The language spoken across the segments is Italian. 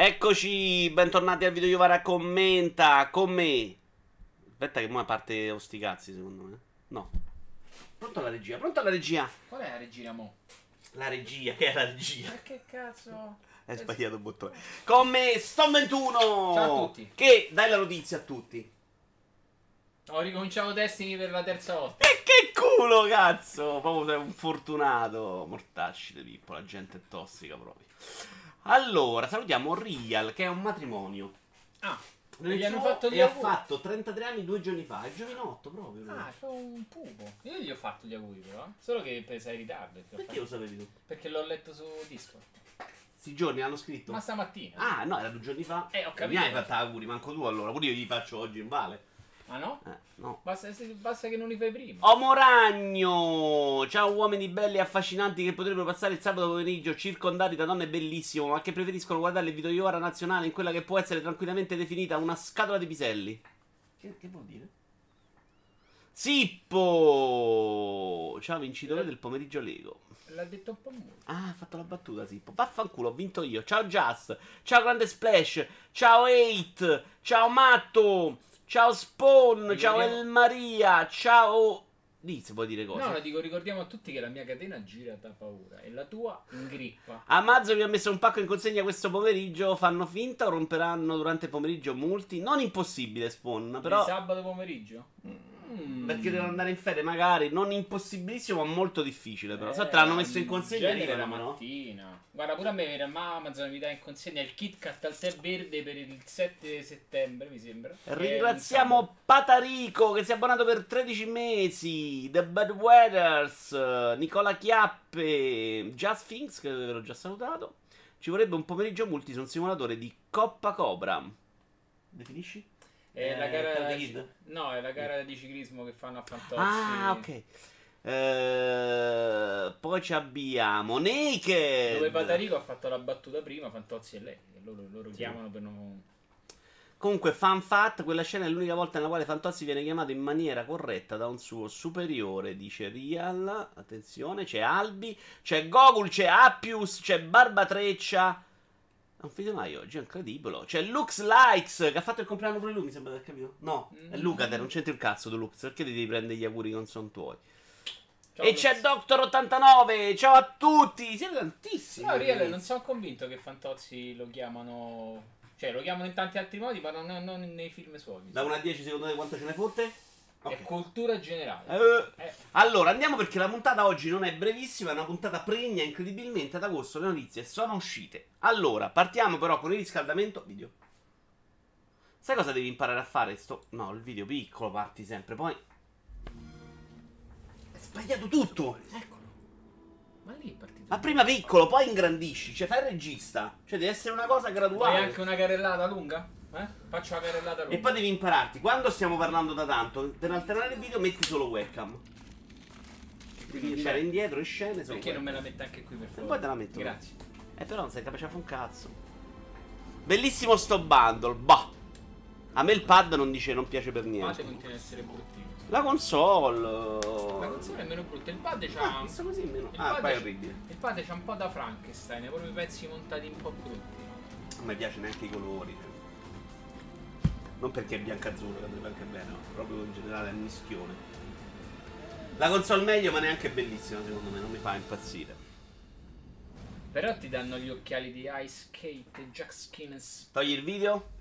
Eccoci, bentornati al video Iovara commenta con me. Aspetta che ora parte o sti cazzi secondo me. No. Pronto la regia, pronto la regia. Qual è la regina mo? La regia, che è la regia? Ma che cazzo? È sbagliato il bottone. Con me Stone 21. Ciao a tutti. Che dai la notizia a tutti. Ho ricominciato Destiny per la terza volta. E che culo, cazzo! Proprio sei un fortunato. Mortacci di Pippo, la gente è tossica proprio. Allora, salutiamo Real, che è un matrimonio. Ah, Nel gli hanno fatto gli E ha fatto 33 anni due giorni fa. È giovinotto proprio. lui. Ah, c'è un pupo. Io gli ho fatto gli auguri però. eh. Solo che pesa in ritardo. Perché, Perché lo sapevi tu? perché l'ho letto su Discord. Sti giorni hanno scritto. Ma stamattina. Ah, no, era due giorni fa. Eh, ho capito. Mi hai fatto auguri, manco tu allora. Pure io gli faccio oggi in vale. Ma no? Eh, no. Basta, se- basta che non li fai prima. Omo Ragno! Ciao uomini belli e affascinanti che potrebbero passare il sabato pomeriggio circondati da donne bellissime, ma che preferiscono guardare il video di ora nazionale in quella che può essere tranquillamente definita una scatola di piselli. Che, che vuol dire? Sippo! Ciao vincitore del pomeriggio Lego. L'ha detto un po' molto. Ah, ha fatto la battuta, Sippo. Vaffanculo, ho vinto io. Ciao Just. Ciao Grande Splash. Ciao 8. Ciao Matto. Ciao Spawn. Ciao Ricordiamo- El Maria. Ciao... Lì si può dire cosa. No, no, dico, ricordiamo a tutti che la mia catena gira da paura e la tua ingrippa. Amazon mi ha messo un pacco in consegna questo pomeriggio. Fanno finta o romperanno durante il pomeriggio multi? Non impossibile, Spawn. Però. Il sabato pomeriggio? Mm. Perché devono andare in ferie, magari. Non impossibilissimo, ma molto difficile. Però. Eh, Se te l'hanno messo in consegna, genere la dicono, no? mattina. Guarda, pure a me viene ma Amazon mi dà in consegna il Kit Kat al tè verde per il 7 settembre, mi sembra. Ringraziamo Patarico che si è abbonato per 13 mesi. The Bad Weathers, Nicola Chiappe, Just Finks, che ve l'ho già salutato. Ci vorrebbe un pomeriggio multi su un simulatore di Coppa Cobra. Definisci? È la Eh, gara Kid? No, è la gara di ciclismo che fanno a Fantozzi. Ah, ok. Eh, poi ci abbiamo Naked. Dove Patarico ha fatto la battuta prima, Fantozzi e lei. loro, loro chiamano per non. Comunque, fan fact, quella scena è l'unica volta nella quale Fantozzi viene chiamato in maniera corretta da un suo superiore, dice Rial. Attenzione, c'è Albi, c'è Gogul, c'è Appius, c'è Barbatreccia. È un mai oggi, è incredibile. C'è Lux Likes, che ha fatto il compleanno pure lui, mi sembra di aver capito. No, è Mm. Lucater, non c'entri il cazzo di Lux, perché ti devi prendere gli auguri che non sono tuoi. Ciao, e Lux. c'è Doctor89, ciao a tutti, siete tantissimi. No, Riele, non sono convinto che Fantozzi lo chiamano. Cioè, lo chiamano in tanti altri modi, ma non, non nei film suoi. Da 1 a 10 secondo te quanto ce ne fotte? È Ok. cultura generale. Eh, Eh, Allora, andiamo perché la puntata oggi non è brevissima, è una puntata pregna incredibilmente ad agosto le notizie sono uscite. Allora, partiamo però con il riscaldamento video. Sai cosa devi imparare a fare? Sto... No, il video piccolo parti sempre, poi... È sbagliato tutto! eccolo. Ma lì è partito. Ma prima piccolo, poi ingrandisci, cioè fai il regista. Cioè deve essere una cosa graduale. anche una carrellata lunga? Eh? Faccio la carrellata lunga. E poi devi impararti, quando stiamo parlando da tanto, per alternare il video metti solo webcam. Devi andare indietro in scene Perché non me webcam. la mette anche qui per E favore? poi te la metto. Grazie. Eh però non sei capace a fare un cazzo. Bellissimo sto bundle, bah. A me il pad non dice non piace per Il pad niente. continua ad essere bruttino. La console. La console è meno brutta. Il pad Ah, c'ha. visto così meno. il Ah, pad è orribile. Il pad c'ha un po' da Frankenstein, proprio i pezzi montati un po' brutti. Non mi piace neanche i colori. Non perché è bianco-azzurro, che andrebbe anche bene, no. Proprio in generale è un mischione. La console meglio, ma neanche bellissima, secondo me, non mi fa impazzire. Però ti danno gli occhiali di Ice Skate, Jack Skinners. Togli il video.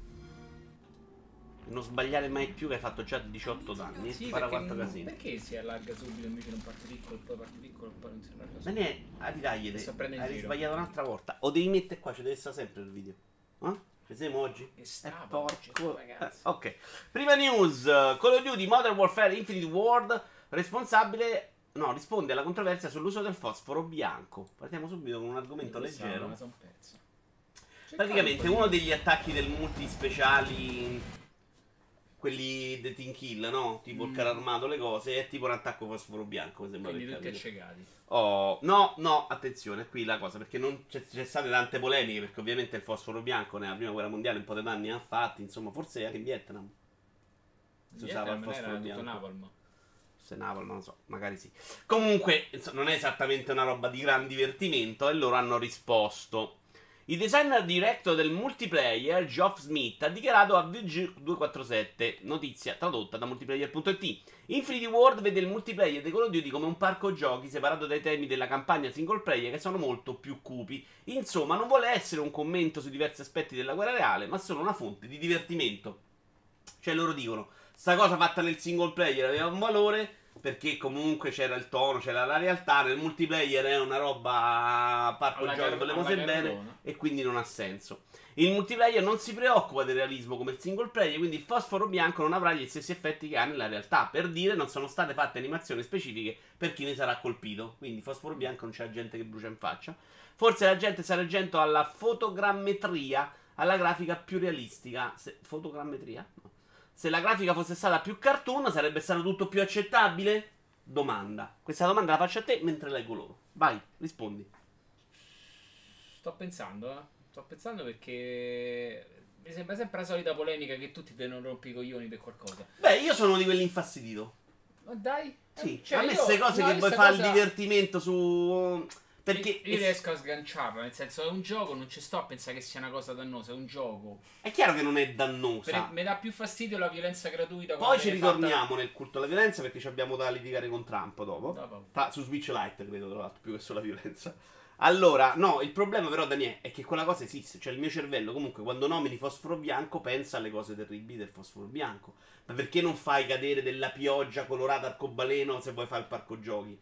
Non sbagliare mai più che hai fatto già 18 anni. Sì, Spara perché, quattro casini. perché si allarga subito invece non parte piccolo, poi parte piccolo, poi non si allarga Ma subito? ne a prendendo in Hai sbagliato un'altra volta. O devi mettere qua, ci deve stare sempre il video. Eh? Ci siamo oggi? E Eh, porco. ragazzi. Eh, ok. Prima news: Call of Duty Modern Warfare Infinite World. Responsabile. No, risponde alla controversia sull'uso del fosforo bianco. Partiamo subito con un argomento leggero. Praticamente uno degli attacchi del multi speciali. Quelli dei Team Kill, no? Tipo il Mm. carro armato, le cose. È tipo un attacco fosforo bianco. Mi sembra Quindi di tutti accecati. Oh, no, no, attenzione, qui la cosa, perché non c'è, c'è state tante polemiche, perché ovviamente il fosforo bianco nella prima guerra mondiale un po' di danni ha fatti, insomma, forse anche in Vietnam. Si usava il fosforo bianco. Napalm. Se Napoli, non lo so, magari sì. Comunque, non è esattamente una roba di gran divertimento e loro hanno risposto. Il designer director del multiplayer, Geoff Smith, ha dichiarato a VG247, notizia tradotta da multiplayer.it. Infinity World vede il multiplayer di Call of Duty come un parco giochi separato dai temi della campagna single player che sono molto più cupi. Insomma, non vuole essere un commento su diversi aspetti della guerra reale, ma solo una fonte di divertimento. Cioè loro dicono, sta cosa fatta nel single player aveva un valore, perché comunque c'era il tono, c'era la realtà, nel multiplayer è una roba parco Alla car- per le cose bene e quindi non ha senso. Il multiplayer non si preoccupa del realismo come il single player, quindi il fosforo bianco non avrà gli stessi effetti che ha nella realtà. Per dire, non sono state fatte animazioni specifiche per chi ne sarà colpito. Quindi fosforo bianco non c'è la gente che brucia in faccia. Forse la gente sarà agento alla fotogrammetria, alla grafica più realistica. Se- fotogrammetria? No. Se la grafica fosse stata più cartoon, sarebbe stato tutto più accettabile? Domanda. Questa domanda la faccio a te mentre leggo loro. Vai, rispondi. Sto pensando, eh. Sto pensando perché mi sembra sempre la solita polemica che tutti devono rompi i coglioni per qualcosa. Beh, io sono di quelli infastidito. Ma dai. eh, Sì, cioè, a me queste cose no, che vuoi fare il cosa- divertimento su. Perché Io, io riesco a sganciarla, nel senso è un gioco, non ci sto a pensare che sia una cosa dannosa, è un gioco. è chiaro che non è Per- dannosa. mi dà più fastidio la violenza gratuita. Poi ci viene fatta- ritorniamo nel culto alla violenza perché ci abbiamo da litigare con Trump dopo. Dopo. Tra- su Switch Lite, credo, tra l'altro, più che sulla violenza. Allora, no, il problema però, Daniele, è che quella cosa esiste. Cioè, il mio cervello, comunque, quando nomini fosforo bianco, pensa alle cose terribili del fosforo bianco. Ma perché non fai cadere della pioggia colorata arcobaleno se vuoi fare il parco giochi?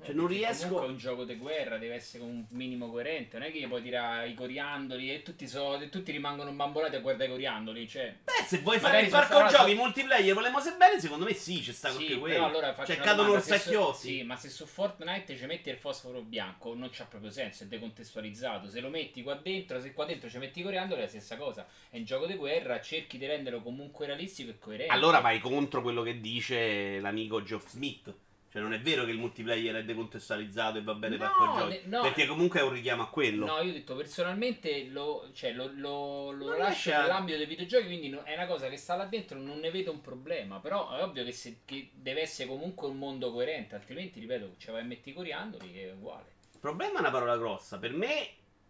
Cioè, Eh, non perché riesco- Comunque è un gioco di guerra, deve essere un minimo coerente. Non è che puoi tirare i coriandoli e tutti, so- e tutti rimangono bambolati a guardare i coriandoli. Cioè, Beh, se vuoi Magari fare il parco giochi multiplayer, volemo se bene, secondo me sì, ci sta sì, qualche allora Cioè, cadono orsacchiotti. su- Sì, ma se su Fortnite ci metti il fosforo bianco non c'ha proprio senso, è decontestualizzato. Se lo metti qua dentro, se qua dentro ci metti i coriandoli è la stessa cosa. È un gioco di guerra, cerchi di renderlo comunque realistico e coerente. Allora vai contro quello che dice l'amico Geoff Smith. Cioè, non è vero che il multiplayer è decontestualizzato e va bene No, parco giochi. ne- no. perché comunque è un richiamo a quello. No, io ho detto personalmente lo, cioè, lo, lo, lo lascio riesce a- nell'ambito dei videogiochi, quindi no- è una cosa che sta là dentro, non ne vedo un problema. Però è ovvio che, se, che deve essere comunque un mondo coerente, altrimenti, ripeto, ci vai a metti coriandoli che è uguale. Il problema è una parola grossa. Per me,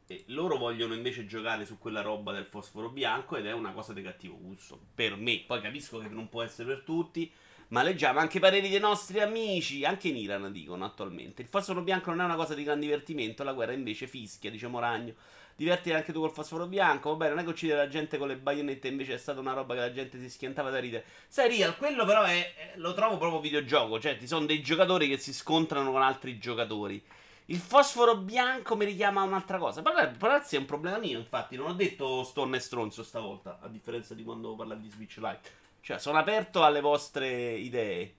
eh, loro vogliono invece giocare su quella roba del fosforo bianco ed è una cosa di cattivo gusto. Per me. Poi capisco che non può essere per tutti. Ma leggiamo anche i pareri dei nostri amici, anche in Iran dicono attualmente. Il fosforo bianco non è una cosa di gran divertimento, la guerra invece fischia, dice Moragno. Divertire anche tu col fosforo bianco, vabbè, non è che uccidere la gente con le baionette, invece è stata una roba che la gente si schiantava da ridere. Sai, Real, quello però è, lo trovo proprio videogioco, cioè ci sono dei giocatori che si scontrano con altri giocatori. Il fosforo bianco mi richiama un'altra cosa. Palazzi è un problema mio, infatti, non ho detto Stone e stronzo stavolta, a differenza di quando parlavi di Switch Lite. Cioè, sono aperto alle vostre idee.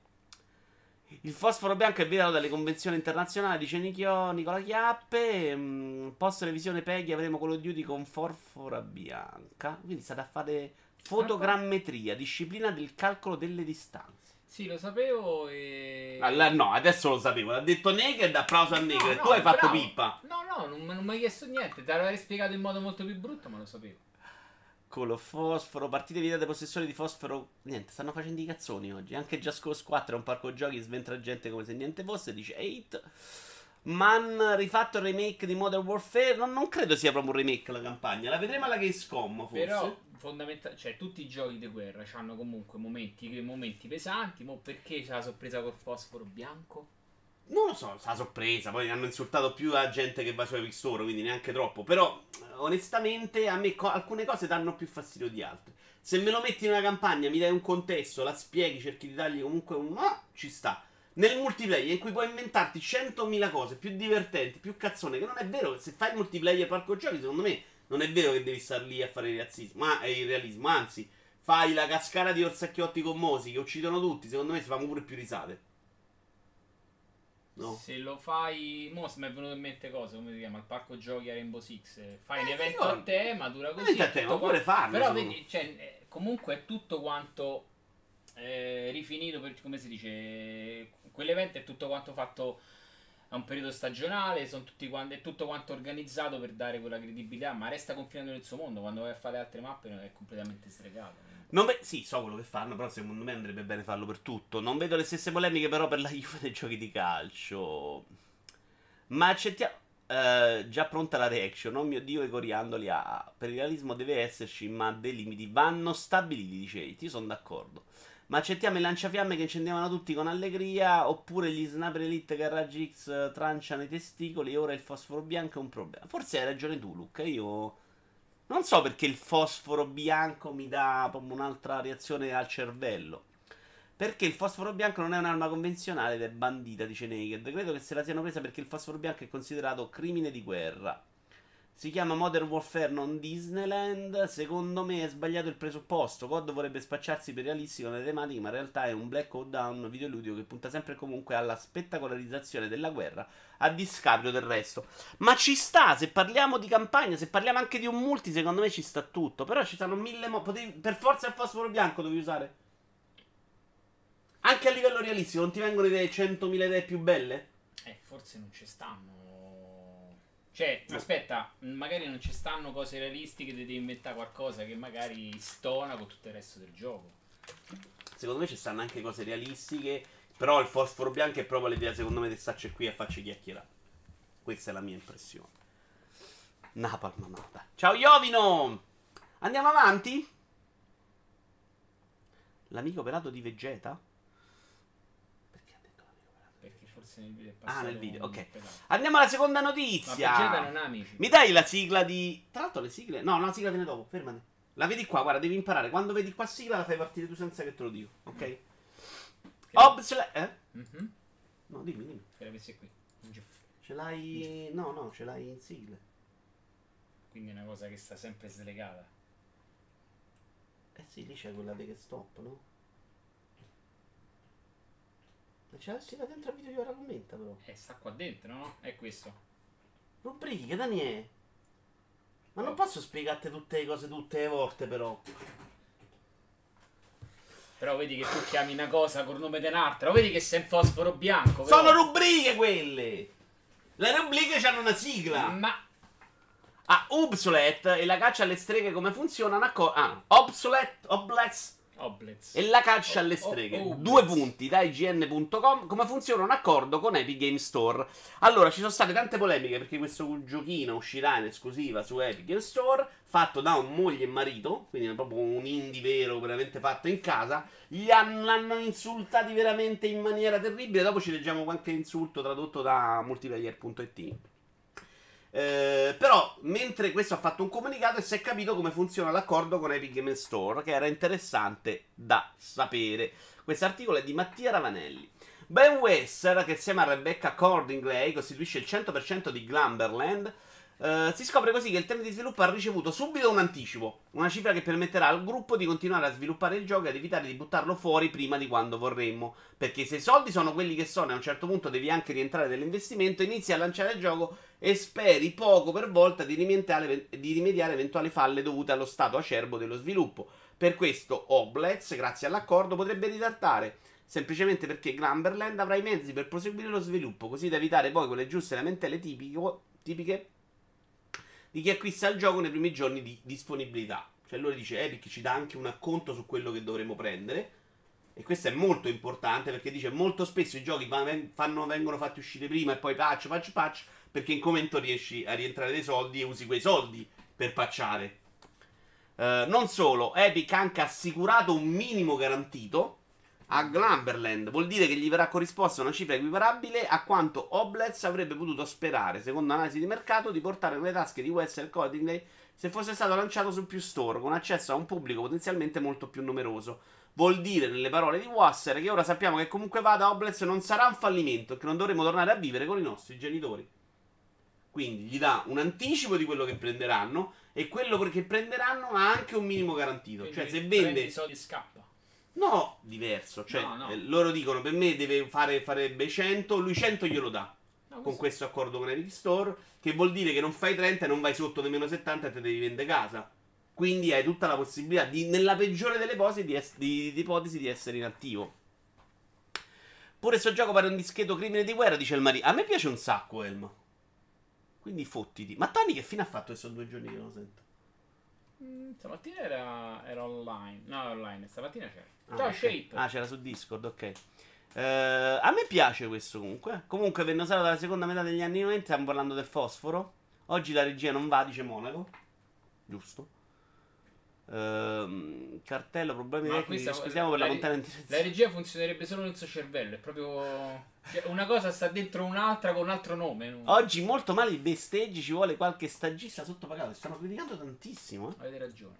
Il fosforo bianco è vietato dalle convenzioni internazionali, dice Nichio- Nicola Chiappe. Mm, Post revisione Peggy avremo Call of Duty con fosfora bianca. Quindi state a fare fotogrammetria, disciplina del calcolo delle distanze. Sì, lo sapevo e... Allora, no, adesso lo sapevo. L'ha detto Naked, applauso a No, Naked. no, tu hai fatto bravo. pippa. No, no, non, non mi hai chiesto niente, te l'avrei spiegato in modo molto più brutto, ma lo sapevo. Colo fosforo, partite vietate possessori di fosforo. Niente, stanno facendo i cazzoni oggi. Anche Just Cause 4 è un parco giochi, sventra gente come se niente fosse. Dice 8. Man rifatto il remake di Modern Warfare. Non, non credo sia proprio un remake la campagna. La vedremo alla Gamescom, forse. Però, fondamentalmente, cioè, tutti i giochi di guerra hanno comunque momenti, momenti pesanti. Mo perché c'è la sorpresa col fosforo bianco? Non lo so, sa sorpresa. Poi hanno insultato più la gente che va su Epic Store, quindi neanche troppo. Però, onestamente, a me co- alcune cose danno più fastidio di altre. Se me lo metti in una campagna, mi dai un contesto, la spieghi, cerchi di dargli comunque un ma, ci sta. Nel multiplayer, in cui puoi inventarti 100.000 cose più divertenti, più cazzone, che non è vero. Se fai il multiplayer parco giochi, secondo me, non è vero che devi star lì a fare il razzismo, ma è il realismo. Anzi, fai la cascata di orsacchiotti commosi che uccidono tutti, secondo me si fanno pure più risate. No. Se lo fai. Mo mi è venuto in mente cosa, come si chiama? Il parco giochi a Rainbow Six. eh, Fai un Eh, evento a tema, dura così. Evento a tema, tutto pure qua- farlo, Però vedi, cioè, eh, comunque è tutto quanto eh, rifinito per come si dice. Quell'evento è tutto quanto fatto a un periodo stagionale, sono tutti quanti, è tutto quanto organizzato per dare quella credibilità, ma resta confinato nel suo mondo. Quando vai a fare altre mappe è completamente stregato. Ve- sì, so quello che fanno, però secondo me andrebbe bene farlo per tutto. Non vedo le stesse polemiche però per la Juve nei giochi di calcio. Ma accettiamo... eh, già pronta la reaction. Oh mio dio, i coriandoli. Ah, per il realismo deve esserci, ma dei limiti vanno stabiliti, dice Io sono d'accordo. Ma accettiamo i lanciafiamme che incendevano tutti con allegria. Oppure gli sniper elite che a raggi X eh, tranciano i testicoli. E ora il fosforo bianco è un problema. Forse hai ragione tu, Luca. Io. Non so perché il fosforo bianco mi dà un'altra reazione al cervello. Perché il fosforo bianco non è un'arma convenzionale ed è bandita, dice Naked. Credo che se la siano presa perché il fosforo bianco è considerato crimine di guerra. Si chiama Modern Warfare non Disneyland. Secondo me è sbagliato il presupposto. COD vorrebbe spacciarsi per realistico nelle tematiche, ma in realtà è un Black Hole Down videoludico che punta sempre e comunque alla spettacolarizzazione della guerra a discapito del resto. Ma ci sta, se parliamo di campagna, se parliamo anche di un multi, secondo me ci sta tutto. Però ci stanno mille modi. Per forza il fosforo bianco devi usare. Anche a livello realistico, non ti vengono idee 100.000 idee più belle? Eh, forse non ci stanno. Cioè, aspetta, magari non ci stanno cose realistiche, devi inventare qualcosa che magari stona con tutto il resto del gioco. Secondo me ci stanno anche cose realistiche, però il fosforo bianco è proprio l'idea, secondo me, di starci qui a farci chiacchierare. Questa è la mia impressione. Napalm amata. Ciao Iovino! Andiamo avanti? L'amico pelato di Vegeta? Ah, nel video, ok. Andiamo alla seconda notizia. Mi dai la sigla di. Tra l'altro, le sigle. No, no, la sigla viene dopo. Fermati. La vedi qua, guarda, devi imparare. Quando vedi qua sigla, la fai partire tu senza che te lo dico, ok? Mm. Obsle. Eh? Mm-hmm. No, dimmi, dimmi. Che l'avessi qui. Ce l'hai. No, no, ce l'hai in sigle. Quindi è una cosa che sta sempre slegata. Eh sì, lì c'è quella che stop, no? C'è la sigla dentro al video di ora commenta però. Eh, sta qua dentro, no? È questo. Rubriche, Daniele. Ma non posso spiegarti tutte le cose tutte le volte però. Però vedi che tu chiami una cosa col nome di un'altra. Vedi che sei in fosforo bianco. Però. Sono rubriche quelle! Le rubriche hanno una sigla. Ma. Ah, obsolete e la caccia alle streghe come funzionano? Ah, obsolete, oblets Oblets. E la caccia alle streghe. Oh, Due punti da IGN.com. Come funziona un accordo con Epic Game Store? Allora, ci sono state tante polemiche perché questo giochino uscirà in esclusiva su Epic Game Store. Fatto da un moglie e marito, quindi è proprio un indie vero, veramente fatto in casa. Gli hanno, l'hanno insultati veramente in maniera terribile. Dopo ci leggiamo qualche insulto tradotto da multiplayer.it. Eh, però, mentre questo ha fatto un comunicato si è capito come funziona l'accordo con Epic Game Store, che era interessante da sapere. Questo articolo è di Mattia Ravanelli. Ben Wesser, che insieme a Rebecca Cordingley costituisce il 100% di Glumberland, Uh, si scopre così che il team di sviluppo ha ricevuto subito un anticipo, una cifra che permetterà al gruppo di continuare a sviluppare il gioco e ad evitare di buttarlo fuori prima di quando vorremmo. Perché se i soldi sono quelli che sono e a un certo punto devi anche rientrare dell'investimento, inizi a lanciare il gioco e speri poco per volta di rimediare, di rimediare eventuali falle dovute allo stato acerbo dello sviluppo. Per questo Oblets, grazie all'accordo, potrebbe ridattare semplicemente perché Glumberland avrà i mezzi per proseguire lo sviluppo, così da evitare poi quelle giuste lamentele tipico, tipiche di chi acquista il gioco nei primi giorni di disponibilità. Cioè lui dice Epic ci dà anche un acconto su quello che dovremo prendere. E questo è molto importante perché dice molto spesso i giochi fanno, vengono fatti uscire prima e poi patch, patch, patch, perché in commento riesci a rientrare dei soldi e usi quei soldi per patchare. Uh, non solo, Epic ha anche assicurato un minimo garantito a Glumberland. Vuol dire che gli verrà corrisposta una cifra equiparabile a quanto Oblets avrebbe potuto sperare, secondo analisi di mercato, di portare nelle tasche di Wessel Codingley se fosse stato lanciato su più store, con accesso a un pubblico potenzialmente molto più numeroso. Vuol dire, nelle parole di Wasser, che ora sappiamo che comunque vada Oblets non sarà un fallimento e che non dovremo tornare a vivere con i nostri genitori. Quindi gli dà un anticipo di quello che prenderanno e quello che prenderanno ha anche un minimo garantito. Quindi cioè, se vende. I soldi scappa. No, diverso. Cioè, no, no. Eh, loro dicono per me deve fare, farebbe 100, lui 100 glielo dà. No, con questo accordo con Epic Store, che vuol dire che non fai 30 e non vai sotto nemmeno 70 e te devi vendere casa. Quindi hai tutta la possibilità, di, nella peggiore delle ipotesi, di, es- di, di, ipotesi, di essere inattivo. Pure sto gioco pare un dischetto crimine di guerra, dice il marito. A me piace un sacco, Elmo. Quindi fottiti. Ma Tony che fine ha fatto che sono due giorni che non lo sento? Mm, stamattina era, era online. No, online. Stamattina c'era. Ah, okay. Shape. Ah, c'era su Discord, ok. Uh, a me piace questo comunque. Comunque venne usato dalla seconda metà degli anni 90. Stiamo parlando del fosforo. Oggi la regia non va, dice Monaco. Giusto. Uh, cartello, problemi tecnici. Scusiamo per la, la montagna in La regia funzionerebbe solo nel suo cervello. È proprio. Cioè, una cosa sta dentro un'altra con un altro nome. Oggi molto male i besteggi. Ci vuole qualche stagista sottopagato. Stanno criticando tantissimo. Eh. Avete ragione.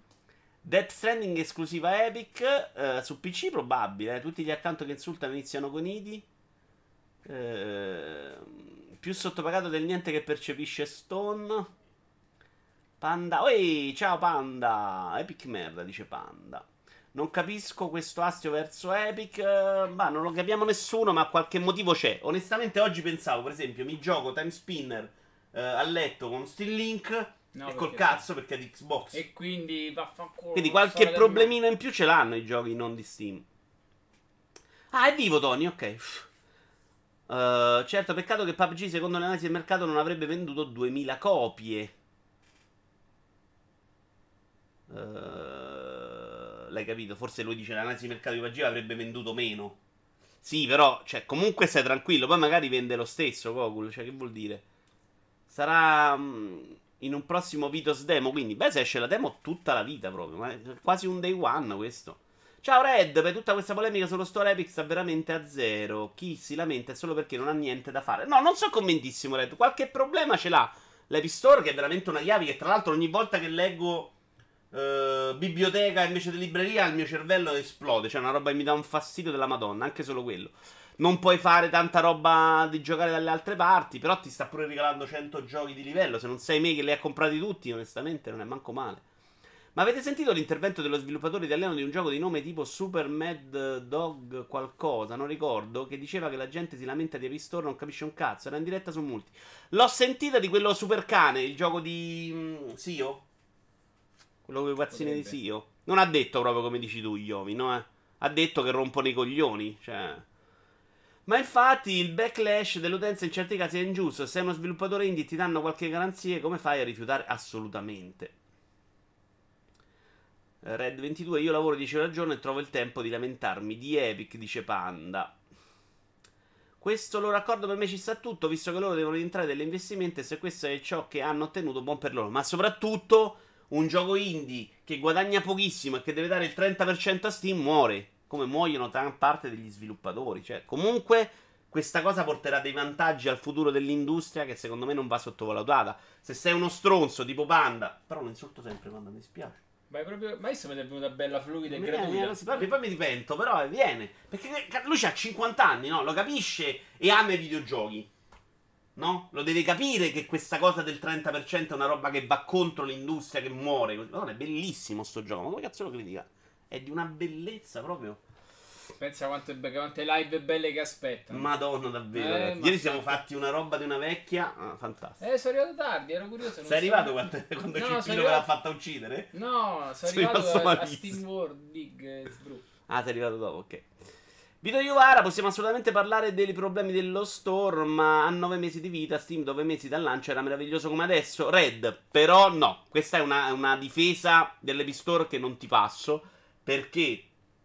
Death Stranding esclusiva Epic. Uh, su PC probabile. Eh. Tutti gli account che insultano iniziano con ID. Uh, più sottopagato del niente che percepisce Stone. Panda. Oi, ciao Panda. Epic merda, dice Panda. Non capisco questo astio verso Epic. Ma non lo capiamo nessuno, ma qualche motivo c'è. Onestamente, oggi pensavo, per esempio, mi gioco Time Spinner eh, a letto con Still Link. No, e col cazzo perché è di Xbox. E quindi vaffanculo. Quindi qualche problemino in più ce l'hanno i giochi non di Steam. Ah, è vivo Tony, ok. Uh, certo, peccato che PUBG, secondo l'analisi del mercato, non avrebbe venduto 2000 copie. Uh, l'hai capito? Forse lui dice l'analisi di mercato di PUBG avrebbe venduto meno. Sì, però, cioè, comunque stai tranquillo. Poi magari vende lo stesso Gogol. Cioè, che vuol dire? Sarà um, in un prossimo Vitos demo. Quindi, beh, se esce la demo tutta la vita proprio. Ma è quasi un day one questo. Ciao Red, per tutta questa polemica sullo store Epic sta veramente a zero. Chi si lamenta è solo perché non ha niente da fare. No, non sono convintissimo, Red. Qualche problema ce l'ha. L'Epic Store, che è veramente una chiave che tra l'altro ogni volta che leggo Uh, biblioteca invece di libreria, il mio cervello esplode. Cioè, una roba che mi dà un fastidio della Madonna, anche solo quello. Non puoi fare tanta roba di giocare dalle altre parti, però ti sta pure regalando 100 giochi di livello. Se non sei me che li ha comprati tutti, onestamente, non è manco male. Ma avete sentito l'intervento dello sviluppatore italiano di un gioco di nome tipo Super Mad Dog qualcosa, non ricordo, che diceva che la gente si lamenta di Store non capisce un cazzo, era in diretta su Multi. L'ho sentita di quello Super Cane, il gioco di mm, Sio, quello con i pazzini di Sio. Non ha detto proprio come dici tu, Iovi, no? Eh? Ha detto che rompono i coglioni. Cioè. Ma infatti il backlash dell'utenza in certi casi è ingiusto. Se sei uno sviluppatore indie ti danno qualche garanzia, come fai a rifiutare assolutamente? Red 22, io lavoro 10 ore al giorno e trovo il tempo di lamentarmi di Epic, dice Panda. Questo loro accordo per me ci sta tutto, visto che loro devono entrare degli investimenti e se questo è ciò che hanno ottenuto, buon per loro. Ma soprattutto un gioco indie che guadagna pochissimo e che deve dare il 30% a Steam muore. Come muoiono tanta parte degli sviluppatori. Cioè, comunque, questa cosa porterà dei vantaggi al futuro dell'industria che secondo me non va sottovalutata. Se sei uno stronzo tipo Panda, però lo insulto sempre Panda, mi spiace. Ma è proprio. Ma adesso mi è venuta bella fluida e gratuita. Poi, poi mi ripento, però viene. Perché lui ha 50 anni, no? Lo capisce e ama i videogiochi. No? Lo deve capire che questa cosa del 30% è una roba che va contro l'industria, che muore. No, è bellissimo sto gioco. Ma come cazzo lo critica? È di una bellezza proprio. Pensa quante, quante live belle che aspettano. Madonna, davvero. Eh, Ieri siamo fatti una roba di una vecchia. Ah, fantastico. Eh, sono arrivato tardi, ero curioso. Sei arrivato quando, quando no, Cippino arrivato... l'ha fatta uccidere? No, sono, sono arrivato a, a Steam World Big eh, Ah, sei arrivato dopo, ok. Vito Iuvara, possiamo assolutamente parlare dei problemi dello store, ma a 9 mesi di vita, Steam 9 mesi dal lancio era meraviglioso come adesso. Red, però no, questa è una, una difesa dell'Epic Store che non ti passo, perché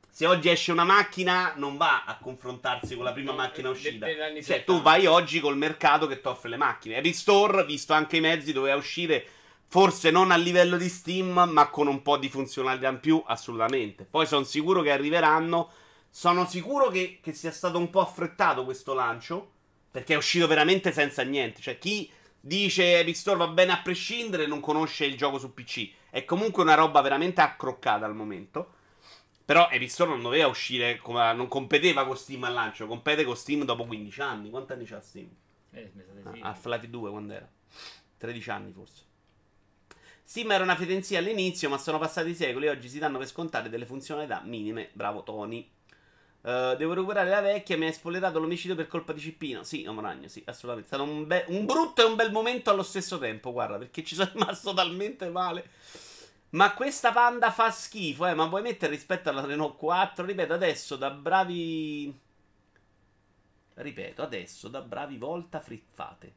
se oggi esce una macchina non va a confrontarsi con la prima macchina uscita. Cioè, tu vai oggi col mercato che ti offre le macchine. Epic Store, visto anche i mezzi, doveva uscire forse non a livello di Steam, ma con un po' di funzionalità in più, assolutamente. Poi sono sicuro che arriveranno sono sicuro che, che, sia stato un po' affrettato questo lancio. Perché è uscito veramente senza niente. Cioè, chi dice Epic Store va bene a prescindere non conosce il gioco su PC. È comunque una roba veramente accroccata al momento. Però Epic Store non doveva uscire, non competeva con Steam al lancio, compete con Steam dopo 15 anni. Quanti anni c'ha Steam? Eh, sì. Ah, Half-Life 2 quando era? 13 anni forse. Steam era una fedenzia all'inizio, ma sono passati secoli e oggi si danno per scontare delle funzionalità minime. Bravo Tony. Uh, devo recuperare la vecchia. Mi hai spoilerato l'omicidio per colpa di Cippino. Sì, Omoragno, sì, assolutamente. È stato un, be- un, brutto e un bel momento allo stesso tempo. Guarda, perché ci sono rimasto talmente male. Ma questa panda fa schifo, eh. Ma puoi mettere rispetto alla Renault 4? Ripeto, adesso da bravi. Ripeto, adesso da bravi volta friffate.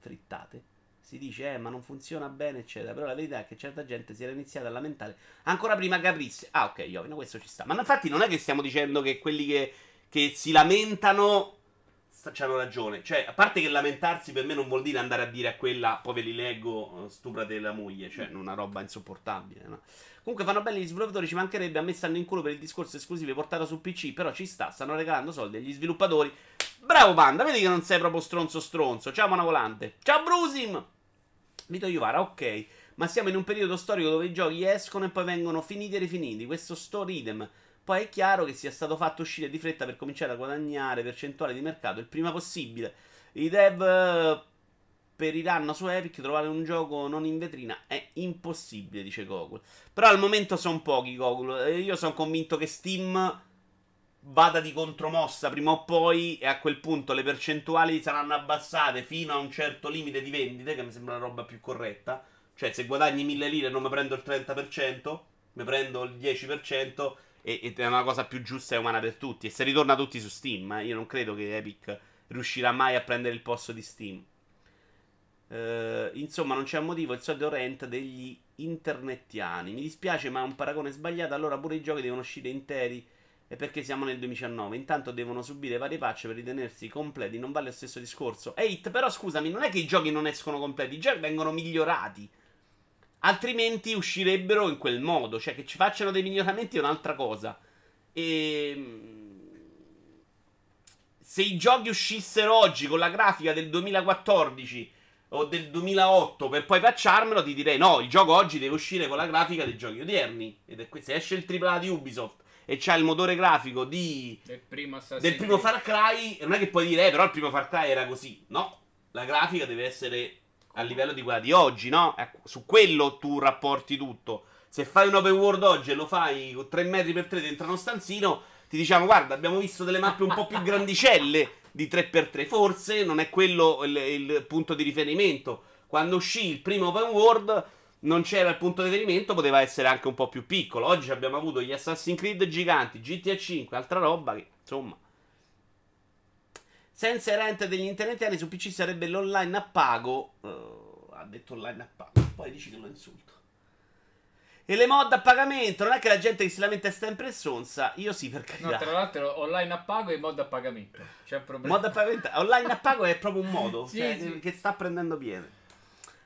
frittate si dice, eh, ma non funziona bene, eccetera. Però la verità è che certa gente si era iniziata a lamentare ancora prima che aprisse. Ah, ok, Iovino, questo ci sta. Ma infatti non è che stiamo dicendo che quelli che, che si lamentano c'hanno ragione. Cioè, a parte che lamentarsi per me non vuol dire andare a dire a quella, poi ve li leggo, stuprate la moglie, cioè, una roba insopportabile, no? Comunque fanno belli gli sviluppatori, ci mancherebbe, a me stanno in culo per il discorso esclusivo portato su PC, però ci sta, stanno regalando soldi agli sviluppatori. Bravo Panda, vedi che non sei proprio stronzo stronzo. Ciao Mona Volante. Ciao Brusim. Vito Iuvara, ok. Ma siamo in un periodo storico dove i giochi escono e poi vengono finiti e rifiniti. Questo sto ridem poi è chiaro che sia stato fatto uscire di fretta per cominciare a guadagnare percentuale di mercato il prima possibile. I dev eh, periranno su Epic, trovare un gioco non in vetrina è impossibile, dice Google. Però al momento sono pochi Google. E io sono convinto che Steam vada di contromossa prima o poi e a quel punto le percentuali saranno abbassate fino a un certo limite di vendite, che mi sembra una roba più corretta. Cioè se guadagni 1000 lire non mi prendo il 30%, mi prendo il 10% e, ed è una cosa più giusta e umana per tutti. E se ritorna tutti su Steam, eh, io non credo che Epic riuscirà mai a prendere il posto di Steam. Uh, insomma, non c'è motivo il solito rent degli internettiani. Mi dispiace, ma è un paragone sbagliato. Allora pure i giochi devono uscire interi. E perché siamo nel 2019? Intanto devono subire varie patch per ritenersi completi. Non vale lo stesso discorso. Ehi, però scusami, non è che i giochi non escono completi, i giochi vengono migliorati. Altrimenti uscirebbero in quel modo. Cioè, che ci facciano dei miglioramenti è un'altra cosa. E. Ehm, se i giochi uscissero oggi con la grafica del 2014 o del 2008 per poi patcharmelo, ti direi no, il gioco oggi deve uscire con la grafica dei giochi odierni. Ed è questo. Se esce il AAA di Ubisoft e c'ha il motore grafico di, del, primo, del primo Far Cry, non è che puoi dire, eh, però il primo Far Cry era così. No, la grafica deve essere a livello di quella di oggi, no? Ecco, su quello tu rapporti tutto. Se fai un open world oggi e lo fai 3 metri per 3 dentro uno stanzino, ti diciamo, guarda, abbiamo visto delle mappe un po' più grandicelle di 3x3. Forse non è quello il, il punto di riferimento. Quando uscì il primo open world non c'era il punto di riferimento, poteva essere anche un po' più piccolo. Oggi abbiamo avuto gli Assassin's Creed giganti, GTA 5, altra roba che, insomma... Senza i rent degli internetiani su PC sarebbe l'online a pago. Uh, ha detto online a pago. Poi dici che lo insulto. E le mod a pagamento. Non è che la gente che si lamenta è sempre sonsa. Io sì, per carità. No, tra l'altro, online a pago e mod a pagamento. C'è un problema. Mod a pagamento. Online a pago è proprio un modo sì, cioè, sì. che sta prendendo piede.